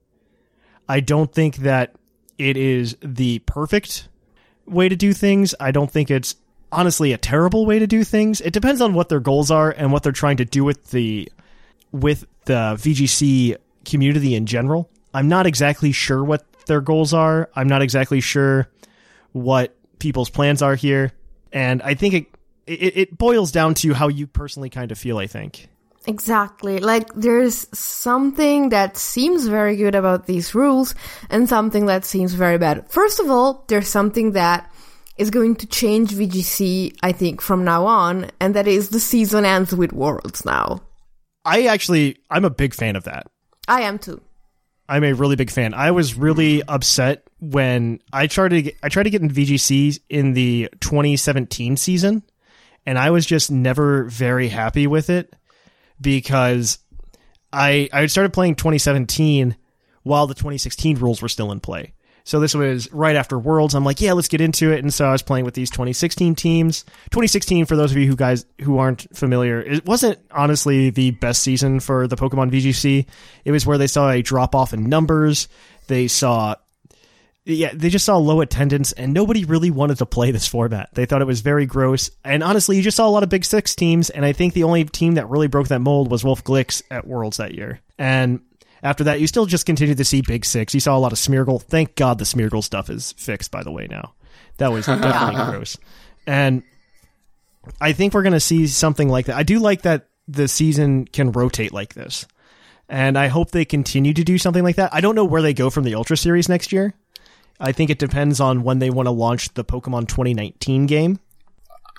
I don't think that it is the perfect way to do things. I don't think it's honestly a terrible way to do things. It depends on what their goals are and what they're trying to do with the with the VGC community in general. I'm not exactly sure what their goals are. I'm not exactly sure what people's plans are here, and I think it it, it boils down to how you personally kind of feel. I think. Exactly. Like there's something that seems very good about these rules and something that seems very bad. First of all, there's something that is going to change VGC, I think, from now on, and that is the season ends with Worlds now. I actually, I'm a big fan of that. I am too. I'm a really big fan. I was really upset when I tried to get, I tried to get in VGC in the 2017 season, and I was just never very happy with it because I I started playing 2017 while the 2016 rules were still in play. So this was right after Worlds. I'm like, yeah, let's get into it. And so I was playing with these 2016 teams. 2016, for those of you who guys who aren't familiar, it wasn't honestly the best season for the Pokemon VGC. It was where they saw a drop off in numbers. They saw, yeah, they just saw low attendance, and nobody really wanted to play this format. They thought it was very gross. And honestly, you just saw a lot of Big Six teams. And I think the only team that really broke that mold was Wolfe Glick's at Worlds that year. And after that, you still just continued to see Big Six. You saw a lot of Smeargle. Thank God the Smeargle stuff is fixed, by the way, now. That was definitely gross. And I think we're going to see something like that. I do like that the season can rotate like this. And I hope they continue to do something like that. I don't know where they go from the Ultra Series next year. I think it depends on when they want to launch the Pokemon 2019 game.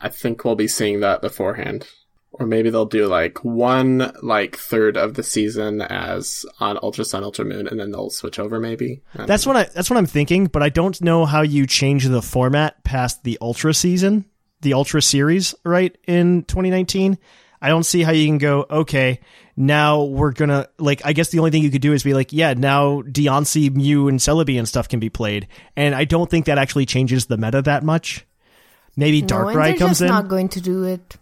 I think we'll be seeing that beforehand. Or maybe they'll do like one like third of the season as on Ultra Sun, Ultra Moon, and then they'll switch over. Maybe that's what I that's what I'm thinking. But I don't know how you change the format past the Ultra season, the Ultra series, right in 2019. I don't see how you can go. Okay, now we're gonna like. I guess the only thing you could do is be like, yeah, now Deontay, Mew, and Celebi and stuff can be played. And I don't think that actually changes the meta that much. Maybe no, Darkrai and comes just in. Not going to do it.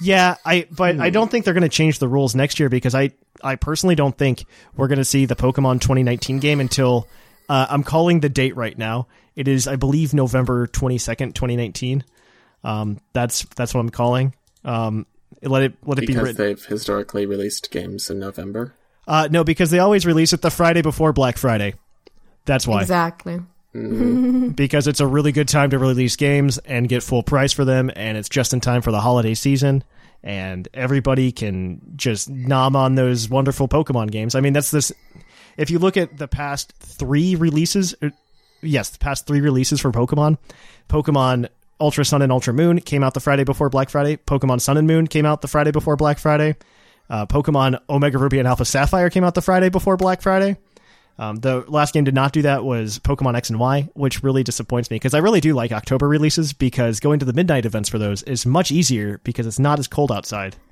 Yeah, I but I don't think they're going to change the rules next year because I I personally don't think we're going to see the Pokemon 2019 game until uh, I'm calling the date right now. It is I believe November 22nd, 2019. Um, that's that's what I'm calling. Um, let it let it because be written. they've historically released games in November. Uh, no, because they always release it the Friday before Black Friday. That's why. Exactly. Because it's a really good time to release games and get full price for them, and it's just in time for the holiday season, and everybody can just nom on those wonderful Pokemon games. I mean, that's this. If you look at the past three releases, er, yes, the past three releases for Pokemon. Pokemon Ultra Sun and Ultra Moon came out the Friday before Black Friday. Pokemon Sun and Moon came out the Friday before Black Friday. Uh, Pokemon Omega Ruby and Alpha Sapphire came out the Friday before Black Friday. Um, the last game did not do that was Pokemon X and Y, which really disappoints me because I really do like October releases because going to the midnight events for those is much easier because it's not as cold outside.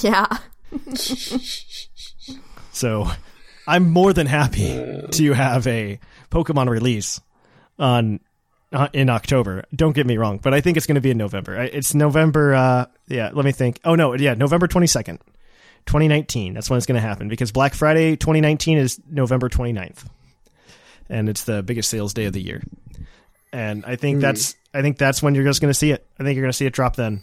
Yeah. So I'm more than happy to have a Pokemon release on uh, in October. Don't get me wrong, but I think it's going to be in November. It's November. Uh, yeah, let me think. Oh no, yeah, November 22nd, 2019. That's when it's going to happen because Black Friday 2019 is November 29th, and it's the biggest sales day of the year. And I think that's I think that's when you're just going to see it. I think you're going to see it drop then.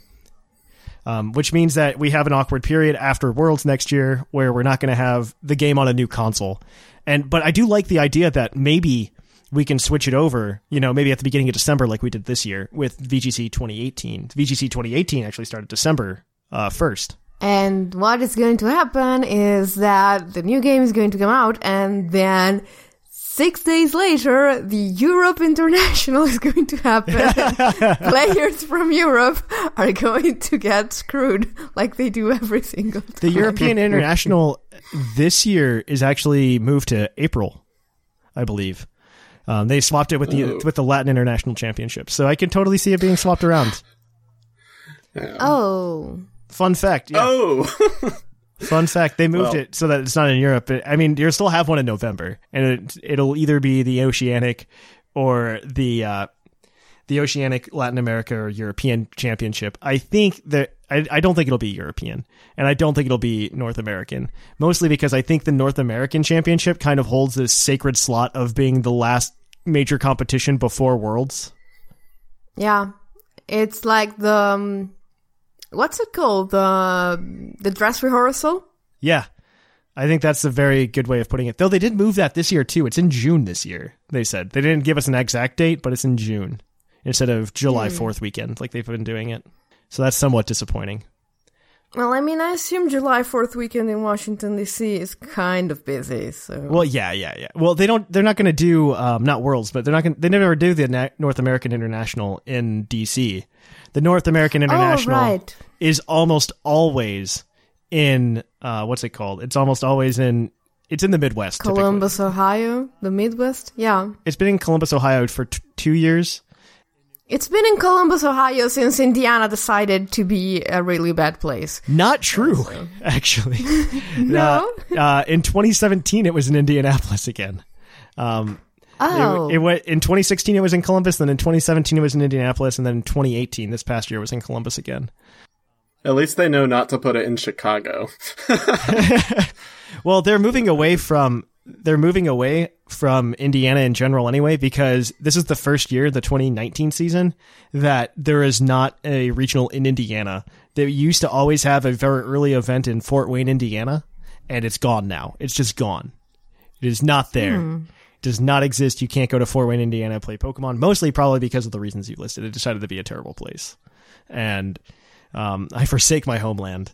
Um, which means that we have an awkward period after Worlds next year where we're not going to have the game on a new console. And but I do like the idea that maybe we can switch it over, you know, maybe at the beginning of December like we did this year with VGC 2018. VGC 2018 actually started December uh, 1st. And what is going to happen is that the new game is going to come out, and then six days later, the Europe International is going to happen. Players from Europe are going to get screwed like they do every single time. The European International this year is actually moved to April, I believe. Um, they swapped it with the with the Latin International Championship, so I can totally see it being swapped around. Oh. Fun fact, yeah. Oh, Fun fact: they moved Well- it so that it's not in Europe. But, I mean, you'll still have one in November, and it, it'll either be the Oceanic or the uh, the Oceanic Latin America or European Championship. I think that I, I don't think it'll be European, and I don't think it'll be North American. Mostly because I think the North American Championship kind of holds this sacred slot of being the last major competition before Worlds. Yeah. It's like the. Um, what's it called? The, the dress rehearsal? Yeah. I think that's a very good way of putting it. Though they did move that this year too. It's in June this year. They said they didn't give us an exact date, but it's in June instead of July hmm. Fourth weekend like they've been doing it. So that's somewhat disappointing. Well, I mean, I assume July 4th weekend in Washington, D.C. is kind of busy, so. Well, yeah, yeah, yeah. Well, they don't. They're not going to do um, not Worlds, but they're not going. They never do the Na- North American International in DC. The North American International right. is almost always in uh, what's it called? It's almost always in. It's in the Midwest. typically. Columbus, Ohio, the Midwest. Yeah. It's been in Columbus, Ohio for t- two years. It's been in Columbus, Ohio since Indiana decided to be a really bad place. Not true, actually. No? Uh, uh, in 2017, it was in Indianapolis again. Um, Oh. it, it went in 2016. It was in Columbus. Then in 2017, it was in Indianapolis, and then in 2018, this past year, it was in Columbus again. at least they know not to put it in Chicago. Well, they're moving away from they're moving away from Indiana in general anyway because this is the first year, the 2019 season, that there is not a regional in Indiana. They used to always have a very early event in Fort Wayne, Indiana, and it's gone now. It's just gone. It is not there. It does not exist. You can't go to Fort Wayne, Indiana, and play Pokemon. Mostly, probably because of the reasons you listed. It decided to be a terrible place, and um, I forsake my homeland.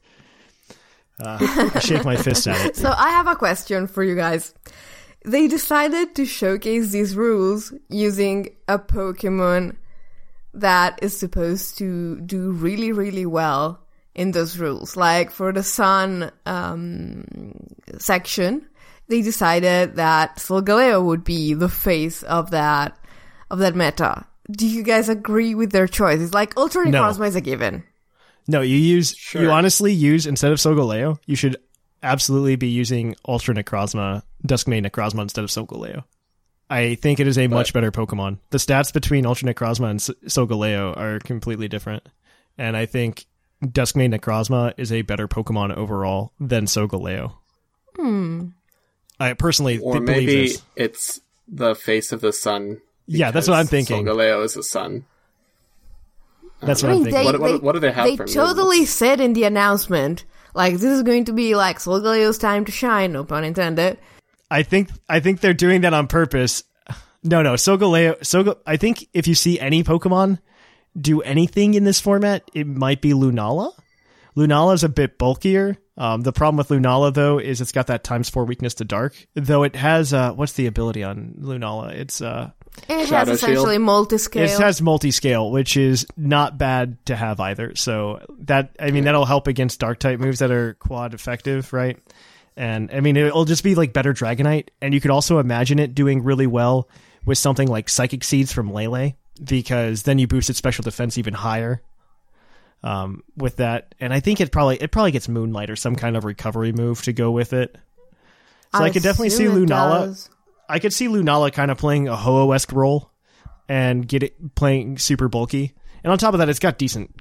Uh, I shake my fist at it. So I have a question for you guys. They decided to showcase these rules using a Pokemon that is supposed to do really, really well in those rules. Like for the Sun um, section, they decided that Solgaleo would be the face of that of that meta. Do you guys agree with their choice? It's like Ultra No. Is a given. No, you use you honestly use instead of Solgaleo, you should absolutely be using Ultra Necrozma, Duskmane Necrozma instead of Solgaleo. I think it is a much better Pokemon. The stats between Ultra Necrozma and S- Solgaleo are completely different, and I think Duskmane Necrozma is a better Pokemon overall than Solgaleo. Hmm. I personally Or th- believe maybe this. it's the face of the sun. Yeah, that's what I'm thinking. Solgaleo is the sun. That's what I I'm thinking. they, What- what- they, what do they have They for totally movements? said in the announcement, like, this is going to be like Solgaleo's time to shine, no pun intended. I think I think they're doing that on purpose. No, no, Solgaleo. Soga. I think if you see any Pokemon do anything in this format, it might be Lunala. Lunala is a bit bulkier. Um, the problem with Lunala though is it's got that times four weakness to dark. Though it has uh, what's the ability on Lunala? It's uh, It Shadow has essentially Shield. multi-scale. It has multi-scale, which is not bad to have either. So that I mean that'll help against dark type moves that are quad effective, right? And I mean it'll just be like better Dragonite, and you could also imagine it doing really well with something like Psychic Seeds from Lele, because then you boost its special defense even higher. Um, with that, and I think it probably it probably gets Moonlight or some kind of recovery move to go with it. So I, could definitely see Lunala. does. I could see Lunala kind of playing a Ho-Oh esque role and get it playing super bulky. And on top of that, it's got decent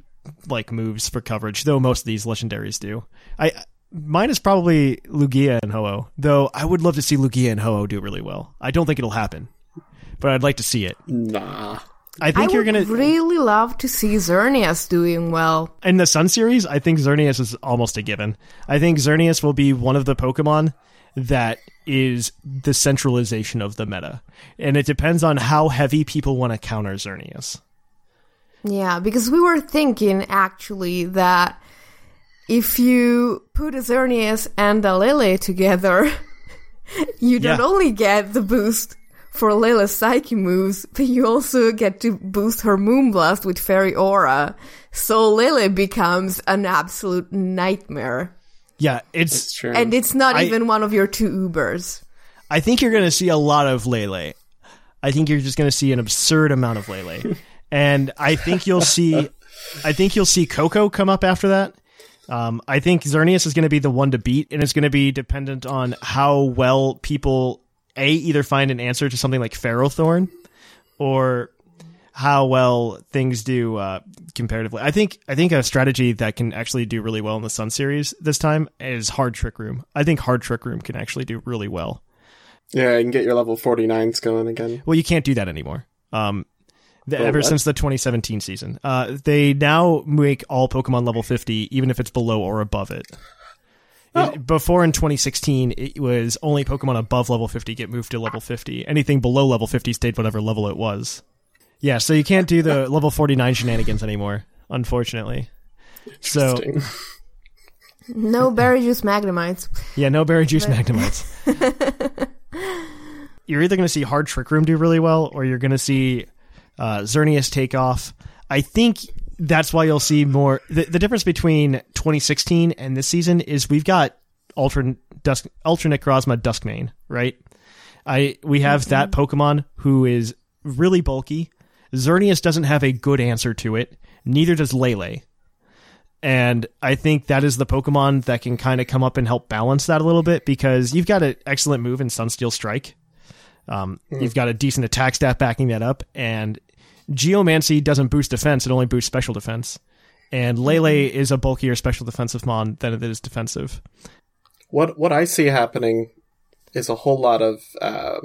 like moves for coverage, though most of these legendaries do. I mine is probably Lugia and Ho-Oh, though I would love to see Lugia and Ho-Oh do really well. I don't think it'll happen, but I'd like to see it. Nah. I I think you're would gonna really love to see Xerneas doing well. in the Sun series. I think Xerneas is almost a given. I think Xerneas will be one of the Pokemon that is the centralization of the meta, and it depends on how heavy people want to counter Xerneas. Yeah, because we were thinking actually that if you put a Xerneas and a Lele together, you not Yeah. only get the boost for Lele's Psyche moves, but you also get to boost her Moonblast with Fairy Aura. So Lele becomes an absolute nightmare. Yeah, It's it's. true. And it's not I- even one of your two Ubers. I think you're going to see a lot of Lele. I think you're just going to see an absurd amount of Lele, and I think you'll see. I think you'll see Koko come up after that. Um, I think Xerneas is going to be the one to beat, and it's going to be dependent on how well people a either find an answer to something like Ferrothorn, or how well things do uh, comparatively. I think I think a strategy that can actually do really well in the Sun series this time is Hard Trick Room. I think Hard Trick Room can actually do really well. yeah, you can get your level 49s going again. Well, you can't do that anymore. Um, the, Oh, ever what? since the 2017 season, uh, they now make all Pokemon level 50, even if it's below or above it. Oh. It- before in 2016, it was only Pokemon above level 50 get moved to level 50. Anything below level 50 stayed whatever level it was. Yeah, so you can't do the level 49 shenanigans anymore, unfortunately. So No Berry Juice Magnemites. Yeah, no berry juice magnemites. you're either going to see Hard Trick Room do really well, or you're going to see uh, Xerneas take off. I think that's why you'll see more. The, the difference between 2016 and this season is we've got Ultra Dusk, Ultra Necrozma Duskmane, right? I we have that Pokemon who is really bulky. Xerneas doesn't have a good answer to it. Neither does Lele. And I think that is the Pokemon that can kind of come up and help balance that a little bit because you've got an excellent move in Sunsteel Strike. Um, You've got a decent attack stat backing that up, and Geomancy doesn't boost defense; it only boosts special defense. And Lele is a bulkier special defensive mon than it is defensive. What what I see happening is a whole lot of uh,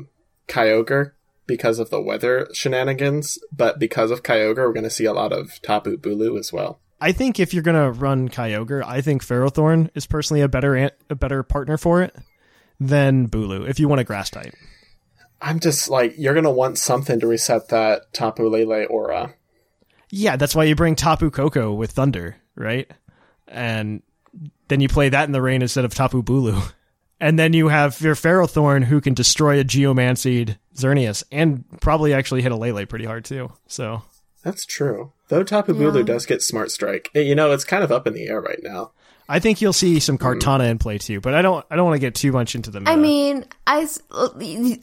Kyogre because of the weather shenanigans, but because of Kyogre, we're going to see a lot of Tapu Bulu as well. I think if you're gonna run Kyogre, I think Ferrothorn is personally a better a better partner for it than Bulu. If you want a grass type, I'm just like you're going to want something to reset that Tapu Lele aura. yeah, that's why you bring Tapu Koko with Thunder, right? And then you play that in the rain instead of Tapu Bulu. And then you have your Ferrothorn who can destroy a Geomancied Xerneas and probably actually hit a Lele pretty hard too. So That's true. Though Tapu Bulu does get Smart Strike. Eh, You know, it's kind of up in the air right now. I think you'll see some Kartana in play too, but I don't I don't want to get too much into the meta. I mean, I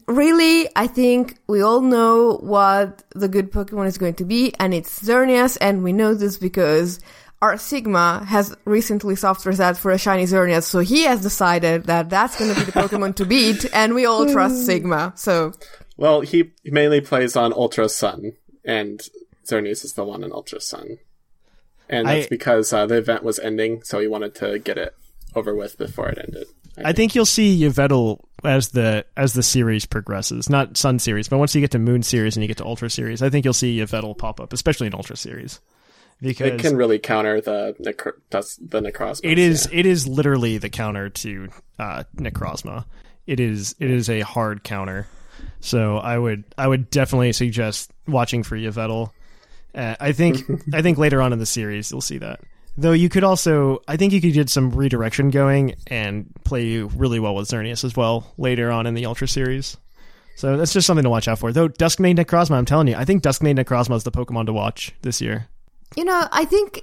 really, I think we all know what the good Pokemon is going to be, and it's Xerneas, and we know this because our Sigma has recently soft reset for a shiny Xerneas, so he has decided that that's going to be the Pokemon to beat, and we all trust Sigma. So Well, he mainly plays on Ultra Sun, and Xerneas is the one in Ultra Sun. And that's I- because uh, the event was ending, so he wanted to get it over with before it ended. I think you'll see Yveltal as the as the series progresses, not Sun series, but once you get to Moon series and you get to Ultra series, I think you'll see Yveltal pop up, especially in Ultra series, because it can really counter the necro- the Necrozma. it is it is literally the counter to uh, Necrozma. It is it is a hard counter. So I would I would definitely suggest watching for Yveltal. Uh, I think I think later on in the series you'll see that. Though you could also I think you could get some redirection going and play really well with Xerneas as well later on in the Ultra series. So that's just something to watch out for. Though Duskmane Necrozma, I'm telling you, I think Duskmane Necrozma is the Pokemon to watch this year. You know, I think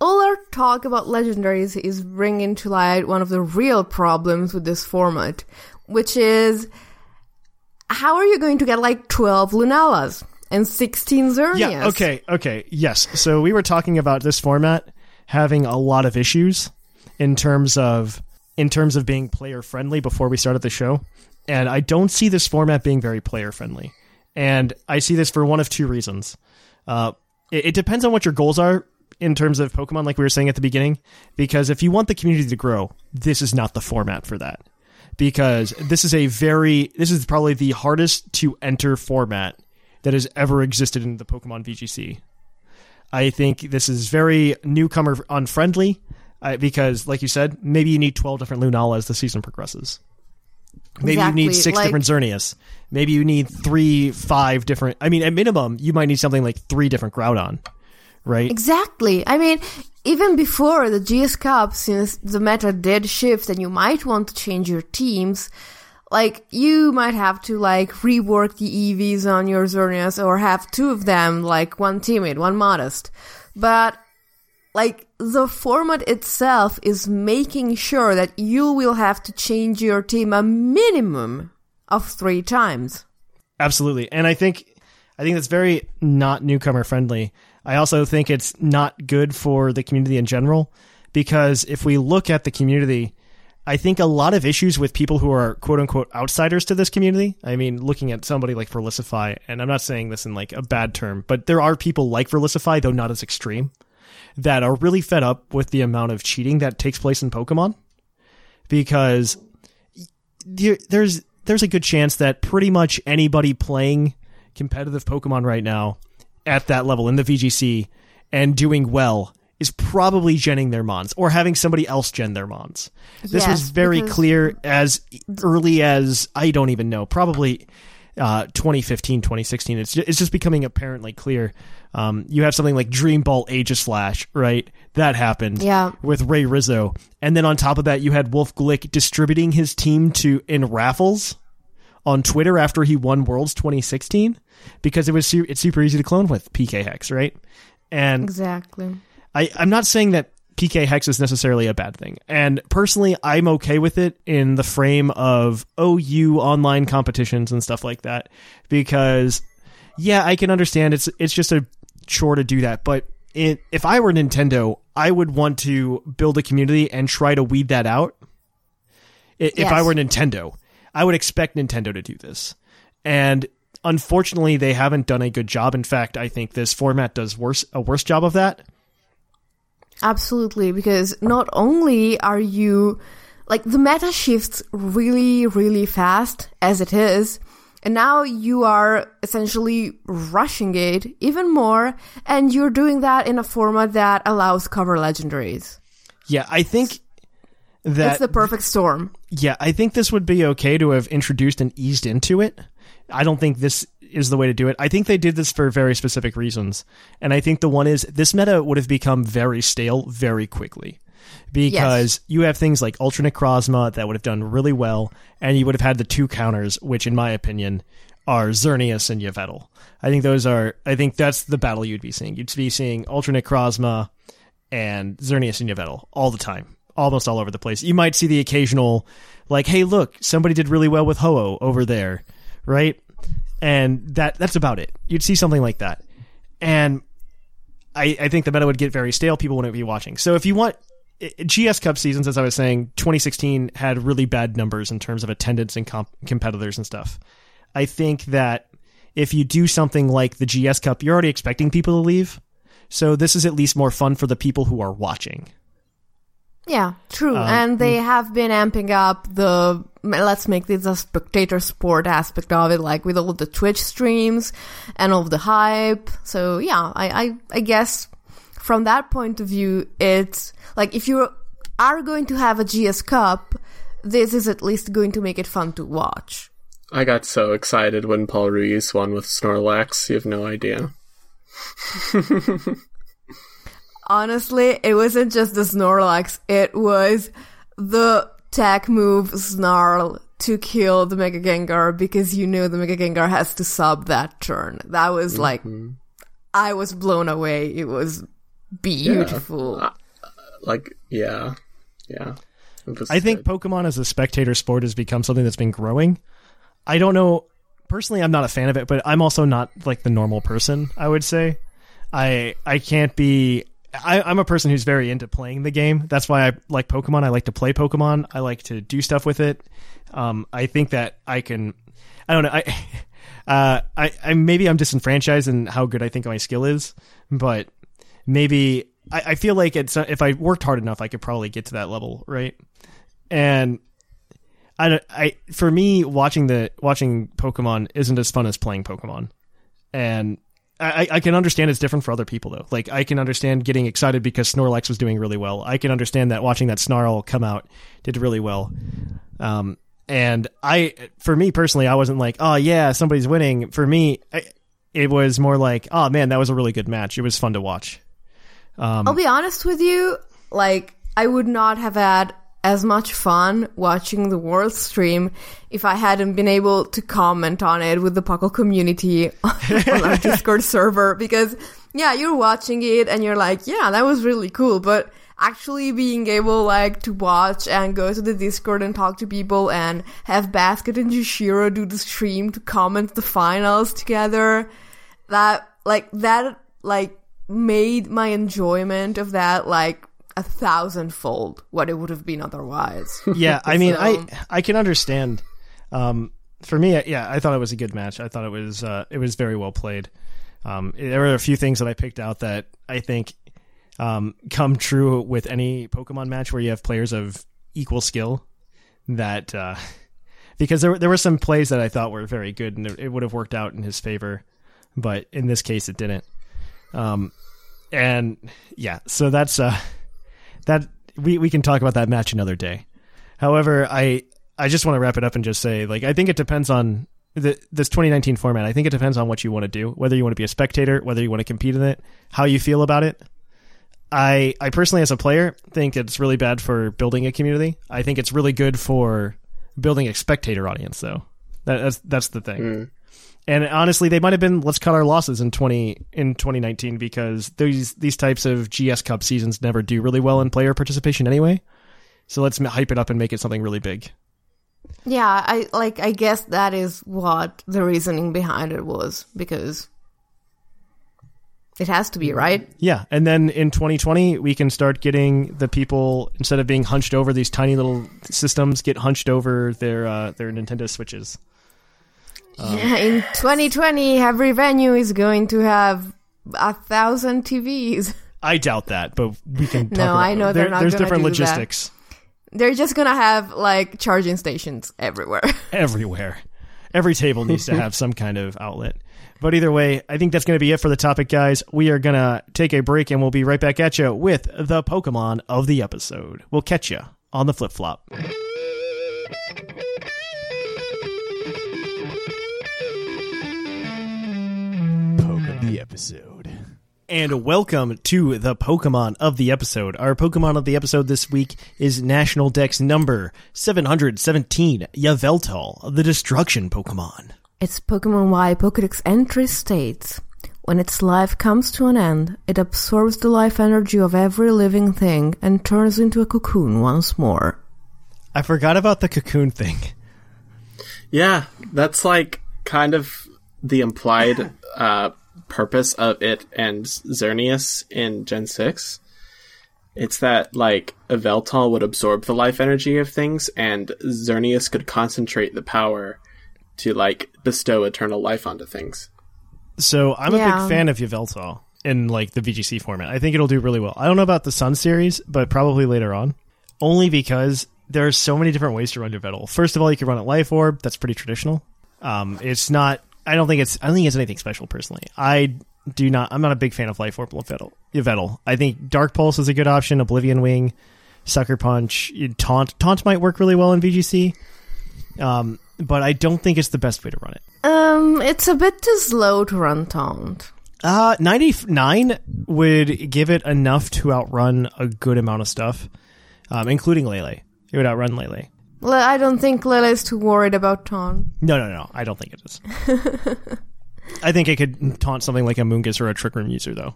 all our talk about legendaries is bringing to light one of the real problems with this format, which is how are you going to get like 12 Lunalas and 16 Xerneas? Yeah, okay, okay, yes. So we were talking about this format having a lot of issues in terms of in terms of being player friendly before we started the show. And I don't see this format being very player friendly. And I see this for one of two reasons. Uh, it, it depends on what your goals are in terms of Pokemon, like we were saying at the beginning. Because if you want the community to grow, this is not the format for that. Because this is a very, this is probably the hardest to enter format that has ever existed in the Pokemon VGC. I think this is very newcomer unfriendly uh, because, like you said, maybe you need 12 different Lunala as the season progresses. Maybe Exactly, you need six like- different Xerneas. Maybe you need three, five different. I mean, at minimum, you might need something like three different Groudon, right? Exactly. I mean, even before the GS Cup, since the meta did shift and you might want to change your teams, like, you might have to, like, rework the EVs on your Xerneas or have two of them, like, one timid, one modest. But, like, the format itself is making sure that you will have to change your team a minimum of three times. Absolutely. And I think I think that's very not newcomer friendly. I also think it's not good for the community in general because if we look at the community, I think a lot of issues with people who are quote unquote outsiders to this community. I mean, looking at somebody like Verlisify, and I'm not saying this in like a bad term, but there are people like Verlisify, though not as extreme, that are really fed up with the amount of cheating that takes place in Pokemon because there- there's there's a good chance that pretty much anybody playing competitive Pokemon right now at that level in the VGC and doing well is probably genning their mons or having somebody else gen their mons. This was very clear as early as I don't even know, probably uh, 2015, 2016. It's just, it's just becoming apparently clear. Um, you have something like Dream Ball Aegislash, right? That happened Yeah. with Ray Rizzo. And then on top of that, you had Wolfe Glick distributing his team to in raffles on Twitter after he won Worlds 2016 because it was su- it's super easy to clone with PKHeX, right? And Exactly. I, I'm not saying that PKHeX is necessarily a bad thing. And personally, I'm okay with it in the frame of oh, OU online competitions and stuff like that. Because, yeah, I can understand it's it's just a chore to do that. But it, if I were Nintendo, I would want to build a community and try to weed that out. If I were Nintendo, I would expect Nintendo to do this. And unfortunately, they haven't done a good job. In fact, I think this format does worse a worse job of that. Absolutely, because not only are you like the meta shifts really, really fast as it is, and now you are essentially rushing it even more, and you're doing that in a format that allows cover legendaries. Yeah, I think that it's the perfect storm. yeah, I think this would be okay to have introduced and eased into it. I don't think this is the way to do it. I think they did this for very specific reasons. And I think the one is this meta would have become very stale very quickly. Because you have things like Ultra Necrozma that would have done really well, and you would have had the two counters, which in my opinion are Xerneas and Yveltal. I think those are I think that's the battle you'd be seeing. You'd be seeing Ultra Necrozma and Xerneas and Yveltal all the time, almost all over the place. You might see the occasional, like, hey, look, somebody did really well with Ho-Oh over there, right? And that that's about it. You'd see something like that. And I, I think the meta would get very stale. People wouldn't be watching. So if you want GS Cup seasons, as I was saying, 2016 had really bad numbers in terms of attendance and comp- competitors and stuff. I think that if you do something like the GS Cup, you're already expecting people to leave. So this is at least more fun for the people who are watching. Yeah, true. Um, and they mm. have been amping up the let's make this a spectator sport aspect of it, like with all the Twitch streams and all the hype. So yeah, I, I, I guess from that point of view, it's like if you are going to have a GS Cup, this is at least going to make it fun to watch. I got so excited when Paul Ruiz won with Snorlax. You have no idea. Honestly, it wasn't just the Snorlax, it was the tech move Snarl to kill the Mega Gengar because you know the Mega Gengar has to sub that turn. That was Mm-hmm. like, I was blown away. It was beautiful. Uh, like, yeah, yeah. It was I think good. Pokemon as a spectator sport has become something that's been growing. I don't know. Personally, I'm not a fan of it, but I'm also not like the normal person. I would say, I I can't be. I, I'm a person who's very into playing the game. That's why I like Pokemon. I like to play Pokemon. I like to do stuff with it. Um, I think that I can. I don't know. I, uh, I, I maybe I'm disenfranchised in how good I think my skill is, but maybe I, I feel like it's if I worked hard enough, I could probably get to that level, right? And I, I for me watching the watching Pokemon isn't as fun as playing Pokemon, and I, I can understand it's different for other people though. Like I can understand getting excited because Snorlax was doing really well. I can understand that watching that Snarl come out did really well. Um, and I, for me personally, I wasn't like, oh yeah, somebody's winning. For me, I, it was more like, oh man, that was a really good match. It was fun to watch. Um, I'll be honest with you, like, I would not have had as much fun watching the world stream if I hadn't been able to comment on it with the Puckle community on our Discord server. Because, yeah, you're watching it and you're like, yeah, that was really cool, but actually being able, like, to watch and go to the Discord and talk to people and have Basket and Jushiro do the stream to comment the finals together, that, like, that, like, made my enjoyment of that, like, a thousandfold what it would have been otherwise. yeah, I mean, So- I I can understand. Um, for me, yeah, I thought it was a good match. I thought it was uh, it was very well played. Um, there were a few things that I picked out that I think um, come true with any Pokemon match where you have players of equal skill. That uh, because there were- there were some plays that I thought were very good and it, it would have worked out in his favor, but in this case it didn't. Um, and yeah, so that's uh, that we we can talk about that match another day. However, I I just want to wrap it up and just say like I think it depends on the this 2019 format. I think it depends on what you want to do, whether you want to be a spectator, whether you want to compete in it, how you feel about it. I I personally as a player think it's really bad for building a community. I think it's really good for building a spectator audience though. That, that's that's the thing. Mm. And honestly, they might have been let's cut our losses in 20 in 2019 because these these types of GS Cup seasons never do really well in player participation anyway. So let's hype it up and make it something really big. yeah, I like I guess that is what the reasoning behind it was because it has to be, right? Yeah, and then in 2020 we can start getting the people instead of being hunched over these tiny little systems get hunched over their uh, their Nintendo Switches. Um, yeah, in 2020 every venue is going to have a thousand TVs. I doubt that, but we can. Talk No, I know they're not There's different do that. logistics They're just gonna have like charging stations everywhere. everywhere. Every table needs to have some kind of outlet. But either way, I think that's going to be it for the topic, guys. We are going to take a break and we'll be right back at you with the Pokemon of the episode. We'll catch you on the flip flop. The episode. And welcome to the Pokemon of the episode. Our Pokemon of the episode this week is National Dex number 717, Yveltal, the Destruction Pokemon. Its Pokemon Y Pokedex entry states When its life comes to an end, it absorbs the life energy of every living thing and turns into a cocoon once more. I forgot about the cocoon thing. Yeah, that's like kind of the implied uh, purpose of it and Xerneas in Gen 6. It's that, like, Yveltal would absorb the life energy of things, and Xerneas could concentrate the power to, like, bestow eternal life onto things. So I'm a big fan of Yveltal in like the VGC format. I think it'll do really well. I don't know about the Sun series, but probably later on. Only because there are so many different ways to run Yveltal. First of all, you can run it Life Orb. That's pretty traditional. Um, it's not. I don't think it's. I don't think it's anything special personally. I do not. I'm not a big fan of Life Orb. Yveltal. I think Dark Pulse is a good option. Oblivion Wing, Sucker Punch, Taunt. Taunt might work really well in VGC. Um, but I don't think it's the best way to run it. Um, it's a bit too slow to run Taunt. Uh, 99 would give it enough to outrun a good amount of stuff, um, including Lele. It would outrun Lele. I don't think Lele is too worried about Taunt. No, no, no. I don't think it is. I think it could taunt something like a Moongus or a Trick Room user, though.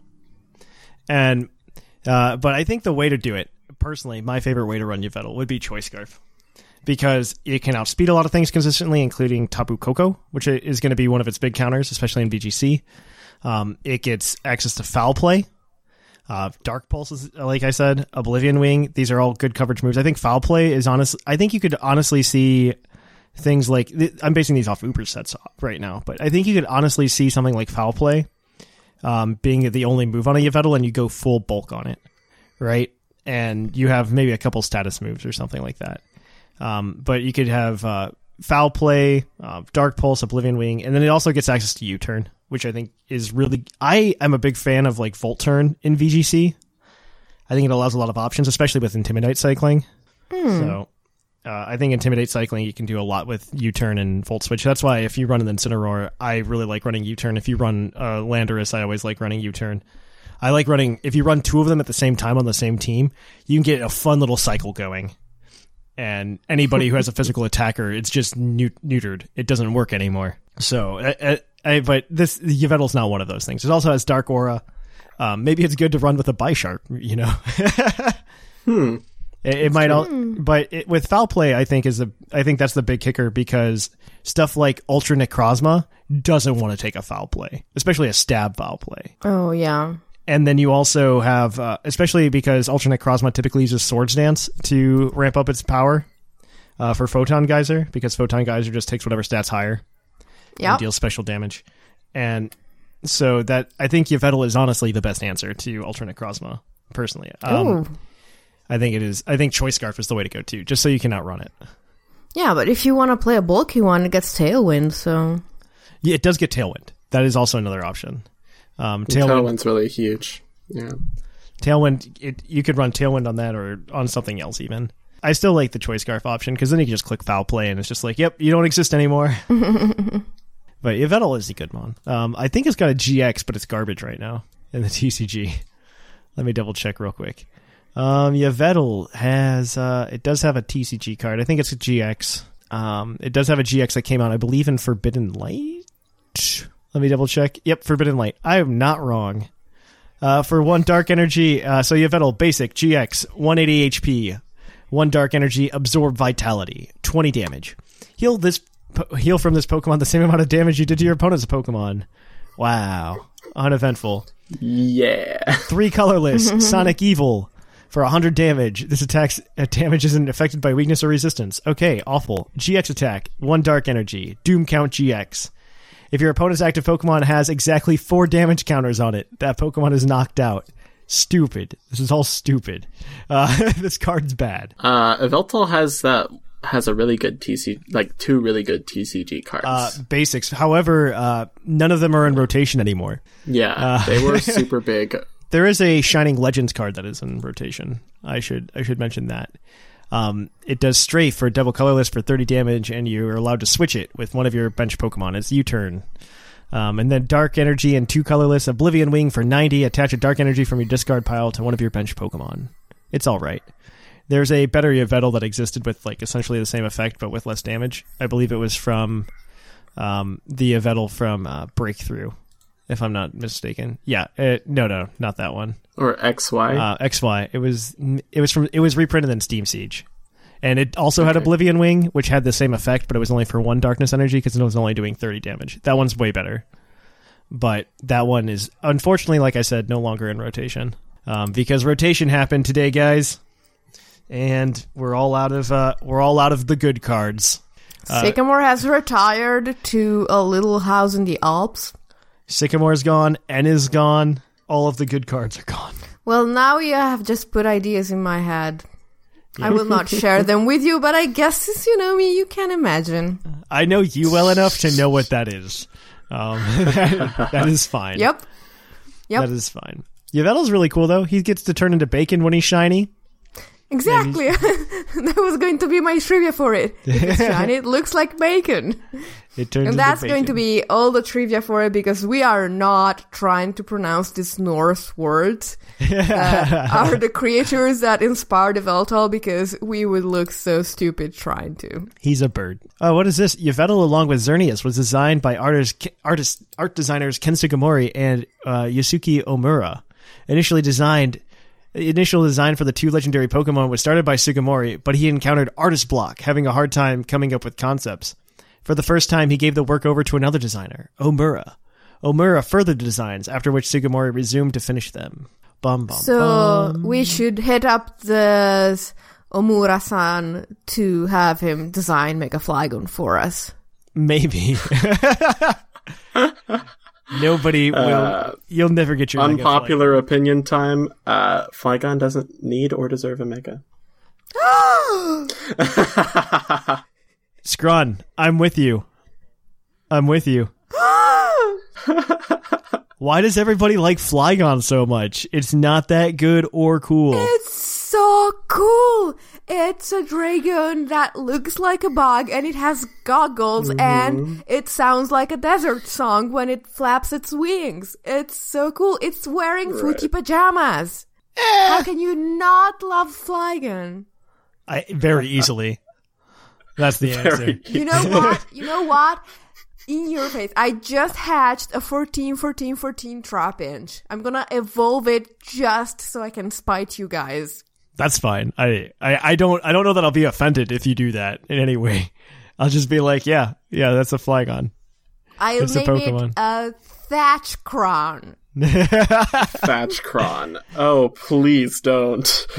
And, uh, but I think the way to do it, personally, my favorite way to run Yveltal would be Choice Scarf. Because it can outspeed a lot of things consistently, including Tapu Koko, which is going to be one of its big counters, especially in VGC. Um, it gets access to Foul Play, uh, Dark Pulse is, like I said, Oblivion Wing. These are all good coverage moves. I think Foul Play is honest. I think you could honestly see things like I'm basing these off Uber sets right now, but I think you could honestly see something like Foul Play um, being the only move on a Yveltal, and you go full bulk on it, right? And you have maybe a couple status moves or something like that. Um, but you could have uh, Foul Play, uh, Dark Pulse, Oblivion Wing, and then it also gets access to U Turn, which I think is really. I am a big fan of like Volt Turn in VGC. I think it allows a lot of options, especially with Intimidate cycling. So uh, I think Intimidate cycling you can do a lot with U-turn and Volt Switch. That's why if you run an Incineroar, I really like running U-turn. If you run uh, Landorus, I always like running U-turn. I like running if you run two of them at the same time on the same team, you can get a fun little cycle going. And anybody who has a physical attacker, it's just neut- neutered. It doesn't work anymore. So, I, I, I, but this Yveltal's not one of those things. It also has Dark Aura. Um, maybe it's good to run with a Bisharp, you know. Hmm. It, it might all, but it, with foul play, I think is the I think that's the big kicker because stuff like Ultra Necrozma doesn't want to take a foul play, especially a stab foul play. Oh yeah. And then you also have, uh, especially because Ultra Necrozma typically uses Swords Dance to ramp up its power uh, for Photon Geyser, because Photon Geyser just takes whatever stats higher and Yep. deals special damage. And so that I think Yveltal is honestly the best answer to Ultra Necrozma, personally. Um, I think it is. I think Choice Scarf is the way to go too, just so you can outrun it. Yeah, but if you want to play a bulky one, it gets Tailwind, so Yeah, it does get Tailwind. That is also another option. Um, Tailwind, Tailwind's really huge. Yeah. Tailwind. It, you could run Tailwind on that or on something else even. I still like the Choice Scarf option because then you can just click Foul Play and it's just like, yep, you don't exist anymore. but Yveltal is a good one. Um, I think it's got a GX, but it's garbage right now in the TCG. Let me double check real quick. Um, has uh, it does have a TCG card. I think it's a GX. Um, it does have a GX that came out, I believe, in Forbidden Light. Let me double check. Yep, Forbidden Light. I am not wrong. Uh, for one dark energy, uh, so Yveltal basic GX 180 HP, one dark energy, absorb vitality, 20 damage. Heal this po- heal from this Pokemon the same amount of damage you did to your opponent's Pokemon. Wow, uneventful. Yeah. Three colorless, Sonic Evil for 100 damage. This attack's uh, damage isn't affected by weakness or resistance. Okay, awful. GX attack, one dark energy, Doom Count GX. If your opponent's active Pokemon has exactly four damage counters on it, that Pokemon is knocked out. Stupid. This is all stupid. Uh, this card's bad. Uh, Yveltal has that has a really good TC, like two really good TCG cards. Uh, basics. However, uh, none of them are in rotation anymore. yeah, they were super big. There is a Shining Legends card that is in rotation. I should I should mention that. Um, it does strafe for double Colorless for 30 damage, and you are allowed to switch it with one of your bench Pokemon. It's U-turn. Um, and then Dark Energy and two colorless Oblivion Wing for 90. Attach a Dark Energy from your discard pile to one of your bench Pokemon. It's all right. There's a better Yveltal that existed with like essentially the same effect, but with less damage. I believe it was from um, the Yveltal from uh, Breakthrough, if I'm not mistaken. Yeah, uh, no, no, not that one. Or XY. Uh, XY. It was it was from it was reprinted in Steam Siege, and it also had Oblivion Wing, which had the same effect, but it was only for one Darkness Energy because it was only doing 30 damage. That one's way better, but that one is unfortunately, like I said, no longer in rotation um, because rotation happened today, guys, and we're all out of uh, we're all out of the good cards. Uh, Sycamore has retired to a little house in the Alps. Sycamore's gone, N is gone. All of the good cards are gone. Well, now you have just put ideas in my head. I will not share them with you, but I guess since you know me, you can imagine. I know you well enough to know what that is. Um, that, that is fine. Yep. Yep. That is fine. Yveltal's really cool though. He gets to turn into bacon when he's shiny. Exactly. that was going to be my trivia for it. It's shiny, it looks like bacon. It turns And that's going to be all the trivia for it because we are not trying to pronounce these Norse words that are the creatures that inspire the Yveltal because we would look so stupid trying to. He's a bird. Oh, what is this? Yveltal along with Xerneas was designed by artist, artist art designers Ken Sugimori and uh, Yusuke Omura. Initially designed initial design for the two legendary Pokemon was started by Sugimori, but he encountered artist block, having a hard time coming up with concepts. For the first time, he gave the work over to another designer, Omura. Omura furthered the designs, after which Sugimori resumed to finish them. Bum bum. So bum. we should hit up the Omura-san to have him design Mega Flygon for us. Maybe. Nobody will. Uh, you'll never get your Mega Unpopular opinion time. Uh, Flygon doesn't need or deserve a Mega. Skron, I'm with you. I'm with you. Why does everybody like Flygon so much? It's not that good or cool. It's so cool. It's a dragon that looks like a bug and it has goggles mm-hmm. and it sounds like a desert song when it flaps its wings. It's so cool. It's wearing footy pajamas. Eh. How can you not love Flygon? I, very easily. That's the answer. Very- You know what? You know what? In your face. I just hatched a 14, 14, 14 Trapinch. I'm gonna evolve it just so I can spite you guys. That's fine. I, I, I don't I don't know that I'll be offended if you do that in any way. I'll just be like, yeah, yeah, that's a Flygon. I'll It's a name Pokemon. it a Thatchcron. Thatch Kron. Oh, please don't.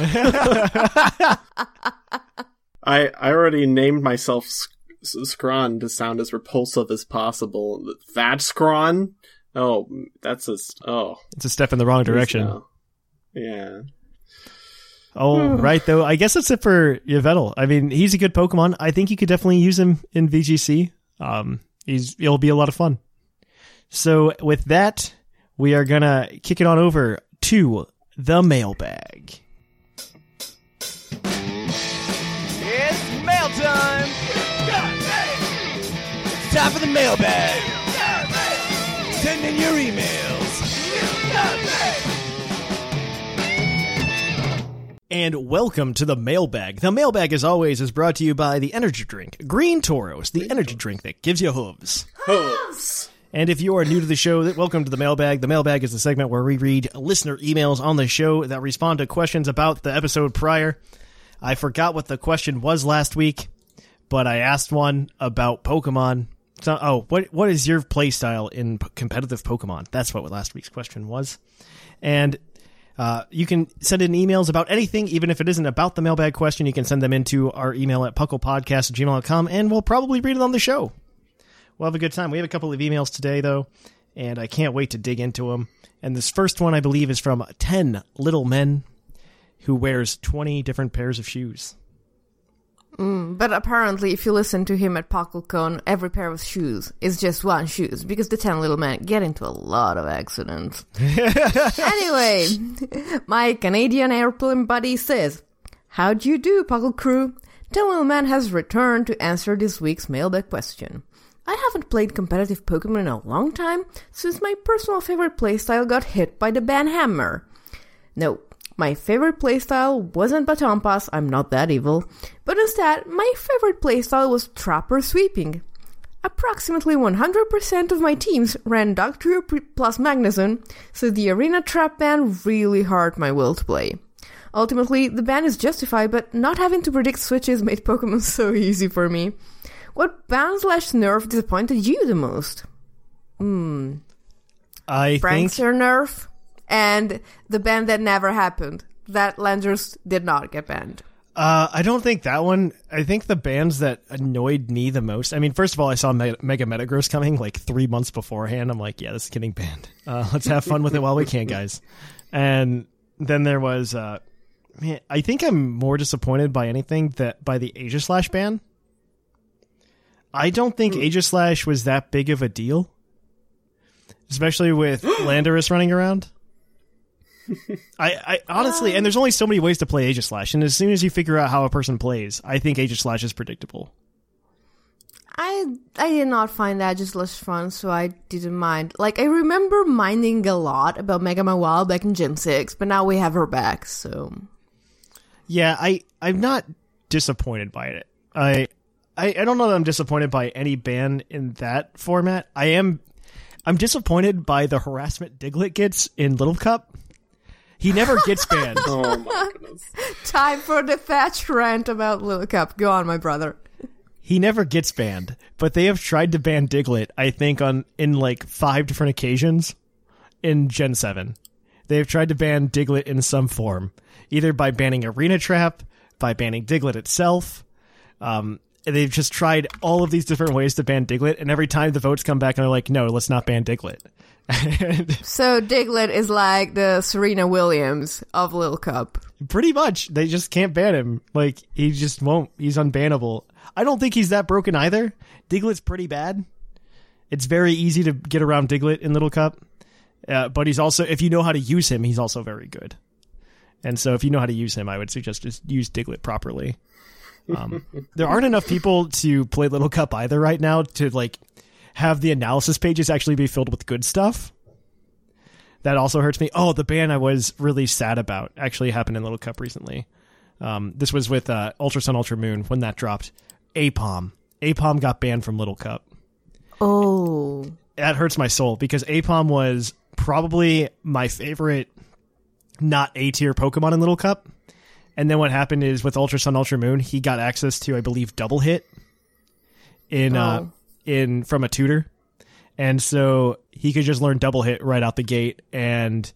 I I already named myself Sk- S- Skron to sound as repulsive as possible. Thatch Skron? Oh, that's a s- oh. It's a step in the wrong direction. no. Yeah. Oh, right though. I guess that's it for Yveltal. I mean, he's a good Pokemon. I think you could definitely use him in VGC. Um, he's it'll be a lot of fun. So with that, we are gonna kick it on over to the mailbag. It's mail time! It's time for the mailbag! Send in your emails! And welcome to the mailbag. The mailbag, as always, is brought to you by the energy drink Green Tauros, the energy drink that gives you hooves. Hooves. And if you are new to the show, welcome to the mailbag. The mailbag is the segment where we read listener emails on the show that respond to questions about the episode prior. I forgot what the question was last week, but I asked one about Pokemon. So, oh, what what is your play style in competitive Pokemon? That's what last week's question was. And uh, you can send in emails about anything, even if it isn't about the mailbag question. You can send them into our email at pucklepodcast gmail.com, and we'll probably read it on the show. We'll have a good time. We have a couple of emails today, though, and I can't wait to dig into them. And this first one, I believe, is from 10 Little Men who wears 20 different pairs of shoes. Mm, but apparently, if you listen to him at PuckleCon, every pair of shoes is just one shoes because the 10 little men get into a lot of accidents. anyway, my Canadian airplane buddy says, "How do you do, Puckle Crew? 10 little man has returned to answer this week's mailbag question. I haven't played competitive Pokemon in a long time since my personal favorite playstyle got hit by the Banhammer. No, my favorite playstyle wasn't Baton Pass, I'm not that evil, but instead, my favorite playstyle was Trapper Sweeping. Approximately 100% of my teams ran pre- plus Magnezone, so the Arena Trap ban really hurt my will to play. Ultimately, the ban is justified, but not having to predict switches made Pokemon so easy for me. What ban slash nerf disappointed you the most? Hmm. I Frank's think your nerf, and the band that never happened. That Landers did not get banned. uh, I don't think that one. I think the bands that annoyed me the most. I mean, first of all, I saw Me- Mega Metagross coming like three months beforehand. I'm like, yeah, this is getting banned. Uh, let's have fun with it while we can, guys. And then there was, uh, man, I think I'm more disappointed by anything that by the Aegislash ban. I don't think Aegislash was that big of a deal, especially with Landorus running around. I, I honestly, and um, there's only so many ways to play Aegislash, and as soon as you figure out how a person plays, I think Aegislash is predictable. I I did not find that just less fun, so I didn't mind. Like I remember minding a lot about Mega Mawile back in Gen Six, but now we have her back, so Yeah, I I'm not disappointed by it. I I, I don't know that I'm disappointed by any ban in that format. I am I'm disappointed by the harassment Diglett gets in Little Cup. He never gets banned. Oh my goodness. time for the Thatch rant about Little Cup. Go on, my brother. he never gets banned, but they have tried to ban Diglett, I think, on in like five different occasions in Gen 7. They've tried to ban Diglett in some form, either by banning Arena Trap, by banning Diglett itself. Um, they've just tried all of these different ways to ban Diglett, and every time the votes come back and they're like, no, let's not ban Diglett. So Diglett is like the Serena Williams of Little Cup. Pretty much, they just can't ban him. Like he just won't. He's unbannable. I don't think he's that broken either. Diglett's pretty bad. It's very easy to get around Diglett in Little Cup, uh, but he's also, if you know how to use him, he's also very good. And so, if you know how to use him, I would suggest just use Diglett properly. Um, there aren't enough people to play Little Cup either right now to like have the analysis pages actually be filled with good stuff. That also hurts me. Oh, the ban I was really sad about actually happened in Little Cup recently. Um, this was with uh, Ultra Sun Ultra Moon when that dropped. Aipom. Aipom got banned from Little Cup. Oh. That hurts my soul because Aipom was probably my favorite not A tier Pokemon in Little Cup. And then what happened is with Ultra Sun Ultra Moon, he got access to I believe double hit in uh Oh. in from a tutor. And so he could just learn double hit right out the gate and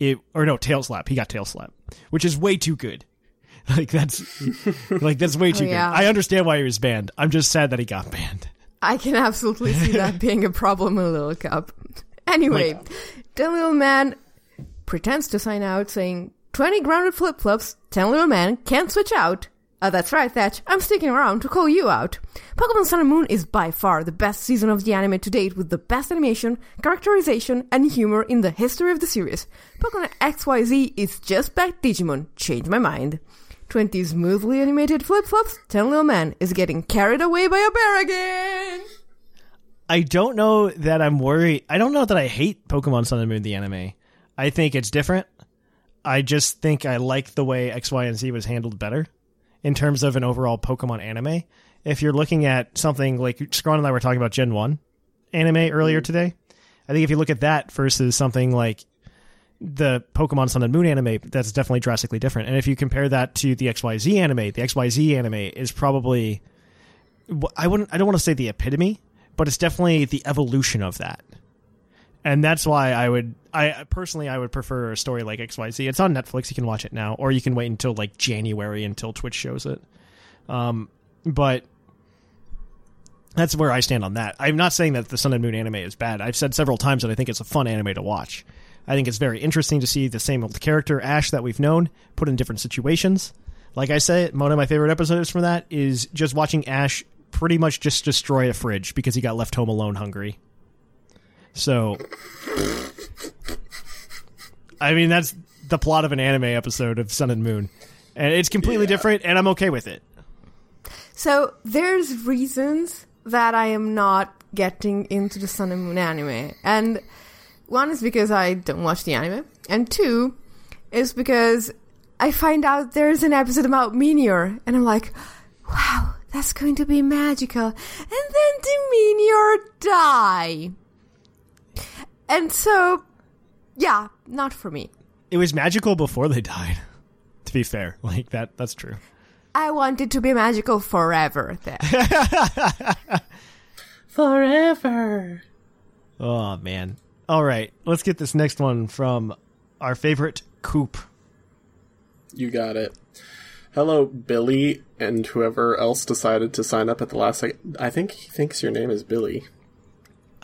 it or no, tail slap. He got tail slap, which is way too good. Like that's like that's way too Oh, yeah. good. I understand why he was banned. I'm just sad that he got banned. I can absolutely see that being a problem in Little Cup. Anyway, the little man pretends to sign out saying, 20 grounded flip flops, 10 little man can't switch out. Uh, that's right, Thatch. I'm sticking around to call you out. Pokemon Sun and Moon is by far the best season of the anime to date with the best animation, characterization, and humor in the history of the series. Pokemon XYZ is just back Digimon. Change my mind. 20 smoothly animated flip flops, 10 little man is getting carried away by a bear again. I don't know that I'm worried. I don't know that I hate Pokemon Sun and Moon the anime. I think it's different. I just think I like the way X, Y, and Z was handled better in terms of an overall Pokemon anime. If you're looking at something like Skron and I were talking about Gen 1 anime earlier mm. today, I think if you look at that versus something like the Pokemon Sun and Moon anime, that's definitely drastically different. And if you compare that to the XYZ anime, the XYZ anime is probably I wouldn't I don't want to say the epitome, but it's definitely the evolution of that. And that's why I would I personally I would prefer a story like XYZ. It's on Netflix, you can watch it now or you can wait until like January until Twitch shows it. Um but that's where I stand on that. I'm not saying that the Sun and Moon anime is bad. I've said several times that I think it's a fun anime to watch. I think it's very interesting to see the same old character Ash that we've known put in different situations. Like I said, one of my favorite episodes from that is just watching Ash pretty much just destroy a fridge because he got left home alone hungry. So, I mean, that's the plot of an anime episode of Sun and Moon. And it's completely different, and I'm okay with it. So there's reasons that I am not getting into the Sun and Moon anime. And one is because I don't watch the anime. And two is because I find out there's an episode about Meteor. And I'm like, wow, that's going to be magical. And then the Meteor die. And so, yeah, not for me. It was magical before they died. To be fair, like that that's true. I wanted to be magical forever. Then. Forever. Oh man. All right, let's get this next one from our favorite Coop. You got it. Hello, Billy, and whoever else decided to sign up at the last second. I think he thinks your name is Billy.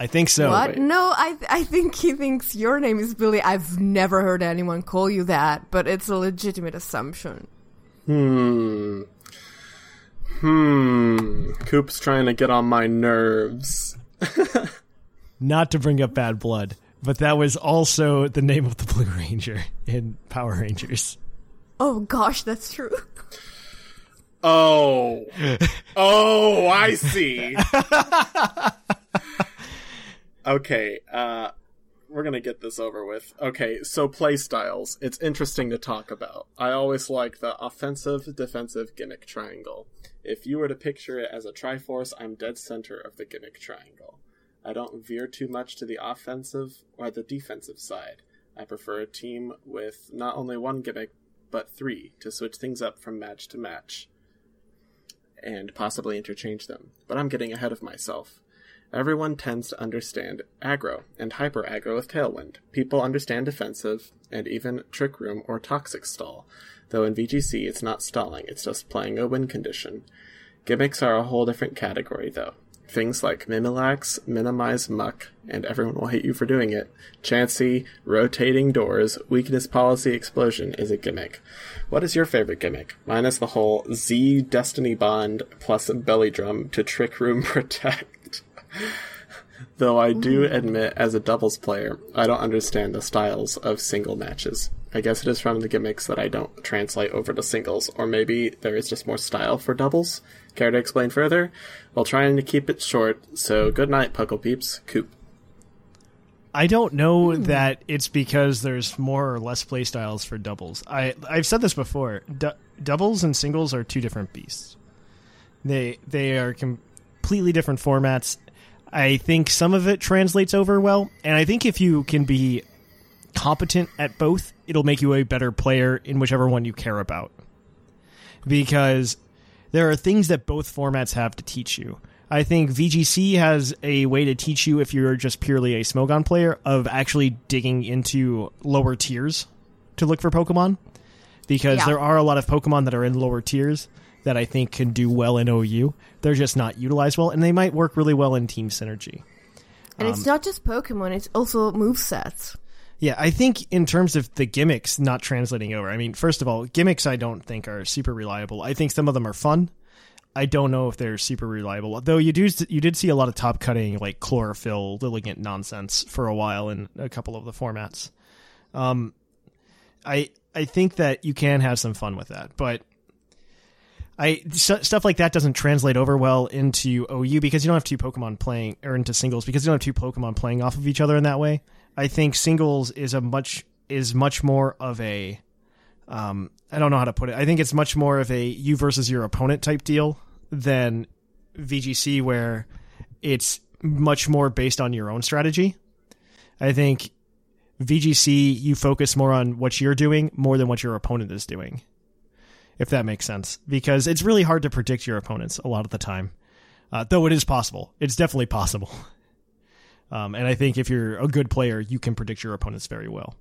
I think so. What? wait. No, I I think he thinks your name is Billy. I've never heard anyone call you that, but it's a legitimate assumption. Hmm. Hmm. Coop's trying to get on my nerves. Not to bring up bad blood, but that was also the name of the Blue Ranger in Power Rangers. Oh gosh, that's true. Oh. oh, I see. okay, uh we're gonna get this over with. Okay, so play styles. It's interesting to talk about. I always like the offensive defensive gimmick triangle. If you were to picture it as a triforce, I'm dead center of the gimmick triangle. I don't veer too much to the offensive or the defensive side. I prefer a team with not only one gimmick, but three to switch things up from match to match and possibly interchange them. But I'm getting ahead of myself. Everyone tends to understand aggro and hyper aggro with Tailwind. People understand defensive and even Trick Room or Toxic Stall, though in VGC it's not stalling, it's just playing a win condition. Gimmicks are a whole different category though. Things like Mimilax, Minimize Muk, and everyone will hate you for doing it. Chansey, Rotating Doors, Weakness Policy Explosion is a gimmick. What is your favorite gimmick? Mine is the whole Z Destiny Bond plus Belly Drum to Trick Room Protect. Though I do admit, as a doubles player, I don't understand the styles of single matches. I guess it is from the gimmicks that I don't translate over to singles, or maybe there is just more style for doubles. Care to explain further? While trying to keep it short, so good night, Puckle Peeps. Coop. I don't know that it's because there's more or less playstyles for doubles. I I've said this before. Du- doubles and singles are two different beasts. They they are completely different formats. I think some of it translates over well, and I think if you can be competent at both, it'll make you a better player in whichever one you care about. Because there are things that both formats have to teach you. I think VGC has a way to teach you if you're just purely a Smogon player of actually digging into lower tiers to look for Pokemon. Because Yeah. there are a lot of Pokemon that are in lower tiers that I think can do well in OU. They're just not utilized well, and they might work really well in Team Synergy. And it's not just Pokemon, it's also movesets. Yeah, I think in terms of the gimmicks not translating over, I mean, first of all, gimmicks I don't think are super reliable. I think some of them are fun. I don't know if they're super reliable. Though you do you did see a lot of top cutting like chlorophyll Lilligant nonsense for a while in a couple of the formats. Um I I think that you can have some fun with that, but I st- stuff like that doesn't translate over well into OU because you don't have two Pokemon playing or into singles because you don't have two Pokemon playing off of each other in that way. I think singles is a much is much more of a um I don't know how to put it. I think it's much more of a you versus your opponent type deal than VGC where it's much more based on your own strategy. I think VGC you focus more on what you're doing more than what your opponent is doing if that makes sense, because it's really hard to predict your opponents a lot of the time. Uh, though it is possible, it's definitely possible. Um, and I think if you're a good player, you can predict your opponents very well.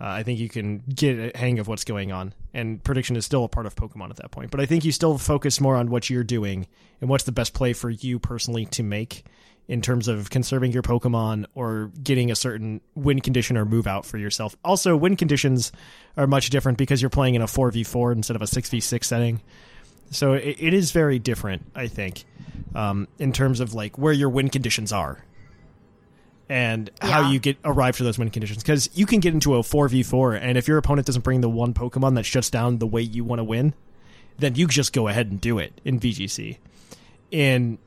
Uh, I think you can get a hang of what's going on, and prediction is still a part of Pokemon at that point. But I think you still focus more on what you're doing and what's the best play for you personally to make in terms of conserving your Pokemon or getting a certain win condition or move out for yourself. Also, win conditions are much different because you're playing in a 4v4 instead of a 6v6 setting. So it, it is very different, I think, um, in terms of like where your win conditions are and how you get arrive to those win conditions. Because you can get into a 4v4, and if your opponent doesn't bring the one Pokemon that shuts down the way you want to win, then you just go ahead and do it in VGC. In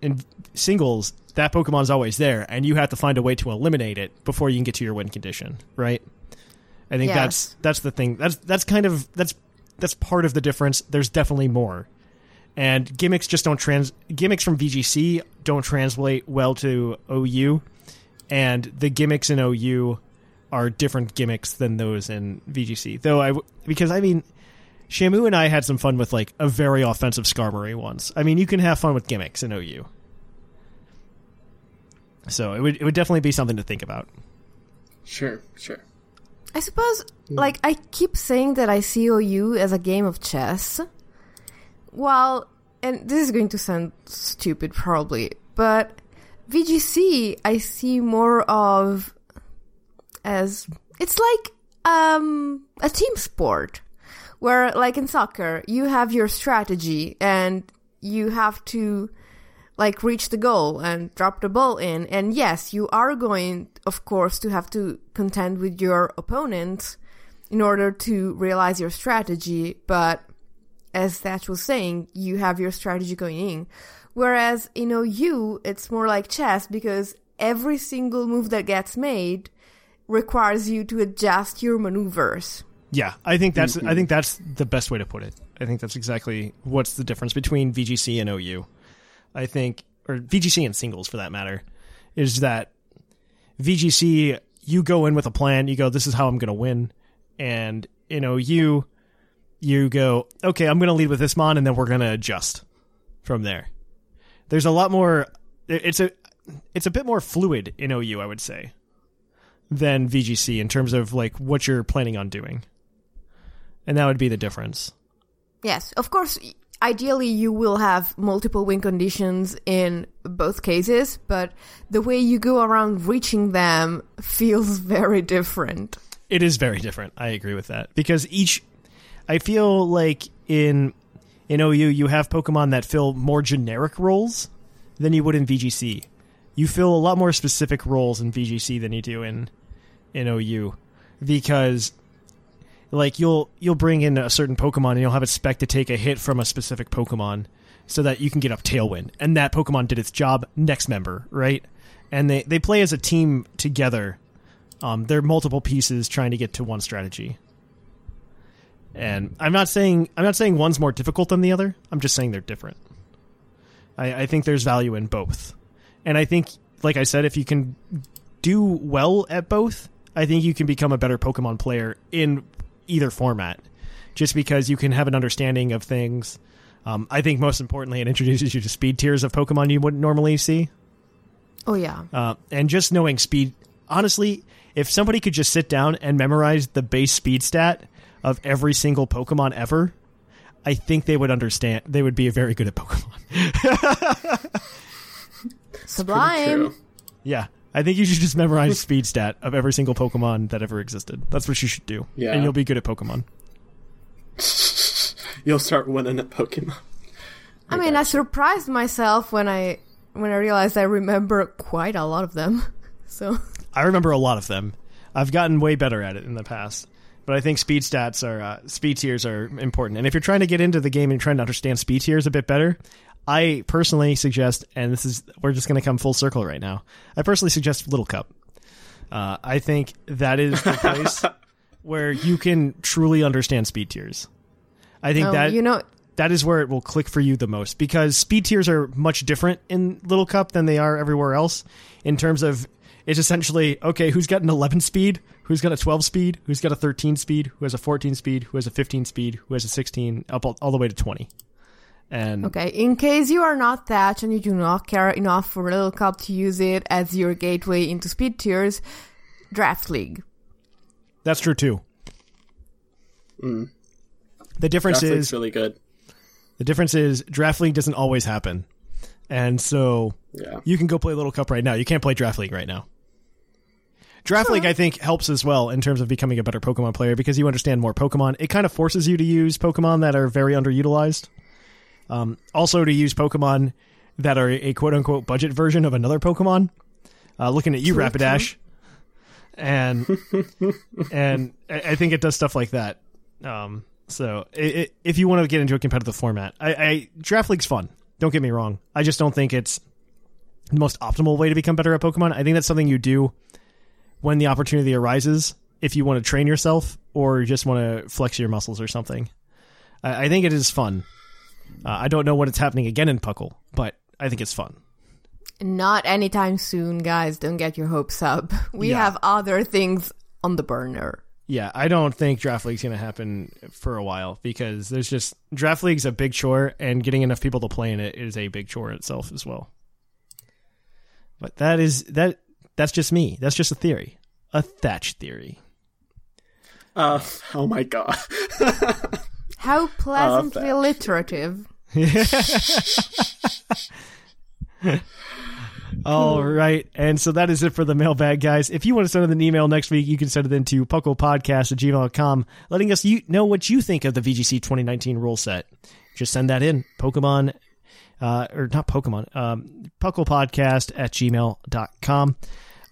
in singles, that Pokemon's always there, and you have to find a way to eliminate it before you can get to your win condition, right? I think Yes. that's that's the thing. That's that's kind of that's that's part of the difference. There's definitely more. And gimmicks just don't trans gimmicks from VGC don't translate well to OU, and the gimmicks in OU are different gimmicks than those in VGC. Though I because I mean Shamu and I had some fun with like a very offensive Skarmory once. I mean, you can have fun with gimmicks in OU. So it would it would definitely be something to think about. Sure, sure. I suppose, like, I keep saying that I see OU as a game of chess. Well, and this is going to sound stupid probably, but VGC I see more of as it's like um a team sport where like in soccer you have your strategy and you have to like reach the goal and drop the ball in. And yes, you are going, of course, to have to contend with your opponent in order to realize your strategy. But as Thatch was saying, you have your strategy going in. Whereas in OU, it's more like chess because every single move that gets made requires you to adjust your maneuvers. Yeah, I think that's I mm-hmm. think that's the best way to put it. I think that's exactly what's the difference between VGC and OU. I think or VGC and singles for that matter is that VGC you go in with a plan, you go this is how I'm going to win and in OU you go okay, I'm going to lead with this mon and then we're going to adjust from there. There's a lot more it's a it's a bit more fluid in OU, I would say, than VGC in terms of like what you're planning on doing and that would be the difference. Yes, of course. Ideally, you will have multiple win conditions in both cases, but the way you go around reaching them feels very different. It is very different. I agree with that because each, I feel like in in OU you have Pokemon that fill more generic roles than you would in VGC. You fill a lot more specific roles in VGC than you do in in OU because like you'll you'll bring in a certain Pokemon and you'll have it spec to take a hit from a specific Pokemon so that you can get up Tailwind, and that Pokemon did its job. Next member, right? And they they play as a team together. Um, they're multiple pieces trying to get to one strategy. And I'm not saying I'm not saying one's more difficult than the other. I'm just saying they're different. I, I think there's value in both, and I think, like I said, if you can do well at both, I think you can become a better Pokemon player in either format, just because you can have an understanding of things. Um, I think most importantly, it introduces you to speed tiers of Pokemon you wouldn't normally see. Oh yeah, uh, and just knowing speed. Honestly, if somebody could just sit down and memorize the base speed stat of every single Pokemon ever, I think they would understand. They would be very good at Pokemon. Sublime. Yeah, I think you should just memorize speed stat of every single Pokemon that ever existed. That's what you should do. Yeah. And you'll be good at Pokemon. You'll start winning at Pokemon. I mean, I surprised myself when I when I realized I remember quite a lot of them. So I remember a lot of them. I've gotten way better at it in the past. But I think speed stats are uh, speed tiers are important. And if you're trying to get into the game and trying to understand speed tiers a bit better, I personally suggest, and this is we're just going to come full circle right now. I personally suggest Little Cup. Uh, I think that is the place where you can truly understand speed tiers. I think Oh, that you know- that is where it will click for you the most because speed tiers are much different in Little Cup than they are everywhere else. In terms of it's essentially okay, who's got an 11 speed, who's got a 12 speed, who's got a 13 speed, who has a 14 speed, who has a 15 speed, who has a 16, up all, all the way to 20. And Okay, in case you are not Thatch and you do not care enough for Little Cup to use it as your gateway into speed tiers, Draft League. That's true too. Mm. The difference Draft League's is really good. the difference is draft league doesn't always happen, and so Yeah. you can go play Little Cup right now. You can't play draft league right now. Draft league, I think, helps as well in terms of becoming a better Pokemon player because you understand more Pokemon. It kind of forces you to use Pokemon that are very underutilized. Um, also, to use Pokemon that are a quote unquote budget version of another Pokemon. Uh, looking at you, Rapidash, and and I think it does stuff like that. Um, so i i if you want to get into a competitive format, I, I draft league's fun. Don't get me wrong. I just don't think it's the most optimal way to become better at Pokemon. I think that's something you do when the opportunity arises. If you want to train yourself or just want to flex your muscles or something, I, I think it is fun. Uh, I don't know when it's happening again in Puckle, but I think it's fun. Not anytime soon, guys. Don't get your hopes up. We Yeah. have other things on the burner. Yeah, I don't think draft league's going to happen for a while because there's just draft league's a big chore, and getting enough people to play in it is a big chore itself as well. But that is that. That's just me. That's just a theory, a Thatch theory. Uh, oh my god. How pleasantly Thatch. alliterative. All right. And so that is it for the mailbag, guys. If you want to send an email next week, you can send it into pucklepodcast at gmail.com, letting us you know what you think of the VGC 2019 rule set. Just send that in. Pokemon uh, or not Pokemon, um, pucklepodcast at gmail.com.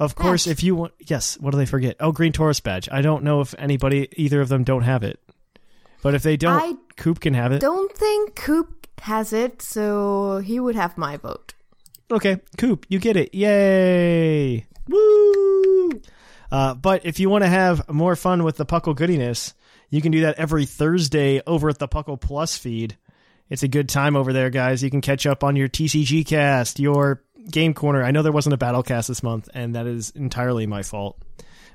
Of course, if you want, yes, what do they forget? Oh, Green Tauros badge. I don't know if anybody, either of them don't have it. But if they don't, I Coop can have it. Don't think Coop has it, so he would have my vote. Okay, Coop, you get it. Yay! Woo! Uh, but if you want to have more fun with the Puckle goodiness, you can do that every Thursday over at the Puckle Plus feed. It's a good time over there, guys. You can catch up on your TCG cast, your game corner. I know there wasn't a battle cast this month, and that is entirely my fault.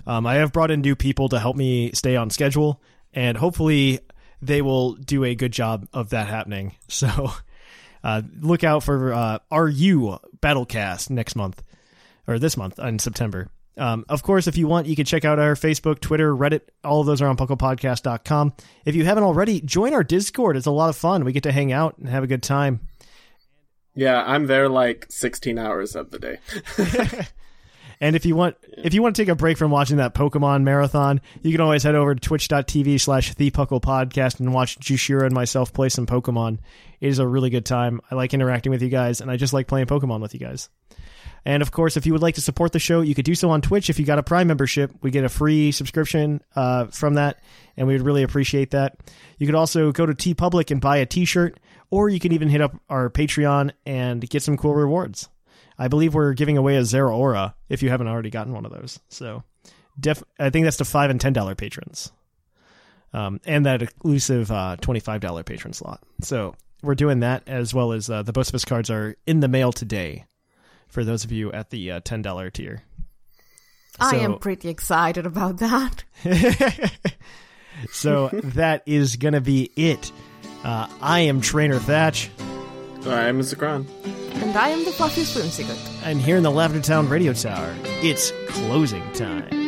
Um, I have brought in new people to help me stay on schedule, and hopefully they will do a good job of that happening. So uh, look out for uh, RU Battlecast next month, or this month in September. Um, of course, if you want, you can check out our Facebook, Twitter, Reddit. All of those are on pucklepodcast.com. If you haven't already, join our Discord. It's a lot of fun. We get to hang out and have a good time. Yeah, I'm there like 16 hours of the day. And if you want, if you want to take a break from watching that Pokemon marathon, you can always head over to twitch.tv slash podcast and watch Jushiro and myself play some Pokemon. It is a really good time. I like interacting with you guys and I just like playing Pokemon with you guys. And of course, if you would like to support the show, you could do so on Twitch. If you got a Prime membership, we get a free subscription uh, from that, and we would really appreciate that. You could also go to TeePublic and buy a T-shirt, or you can even hit up our Patreon and get some cool rewards. I believe we're giving away a Zeraora if you haven't already gotten one of those. So, def- I think that's to five and ten dollar patrons, um, and that exclusive uh, twenty five dollar patron slot. So we're doing that as well as uh, the both of us cards are in the mail today for those of you at the uh, ten dollar tier. I am pretty excited about that. So that is gonna be it. Uh, I am Trainer Thatch, I'm Zakron. And I am the fluffy swimsuit. and here in the Lavender Town Radio Tower, it's closing time.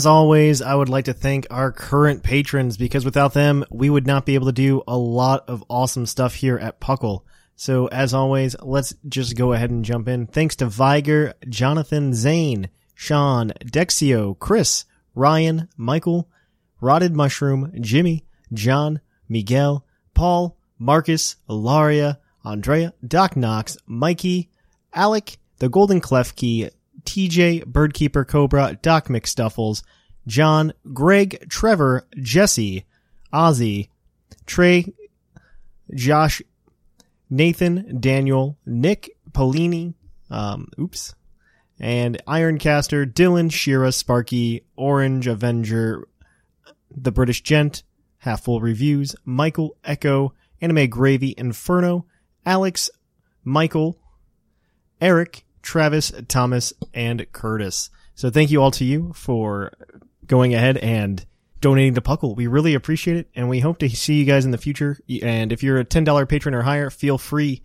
As always, I would like to thank our current patrons because without them, we would not be able to do a lot of awesome stuff here at Puckle. So as always, let's just go ahead and jump in. Thanks to Viger, Jonathan, Zane, Sean, Dexio, Chris, Ryan, Michael, Rotted Mushroom, Jimmy, John, Miguel, Paul, Marcus, Ilaria, Andrea, Doc Knox, Mikey, Alec, the Golden Clef Key, TJ, Birdkeeper Cobra, Doc McStuffles, John, Greg, Trevor, Jesse, Ozzy, Trey, Josh, Nathan, Daniel, Nick, Polini, um, oops, and Ironcaster, Dylan, Shira, Sparky, Orange, Avenger, The British Gent, Half Full Reviews, Michael, Echo, Anime Gravy Inferno, Alex, Michael, Eric, Travis, Thomas, and Curtis. So thank you all to you for going ahead and donating to Puckle. We really appreciate it, and we hope to see you guys in the future. And if you're a $10 patron or higher, feel free.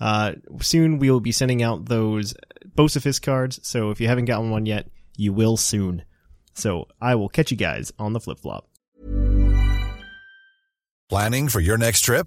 Uh, soon we will be sending out those Bosifist cards, so if you haven't gotten one yet, you will soon. So I will catch you guys on the flip flop. Planning for your next trip?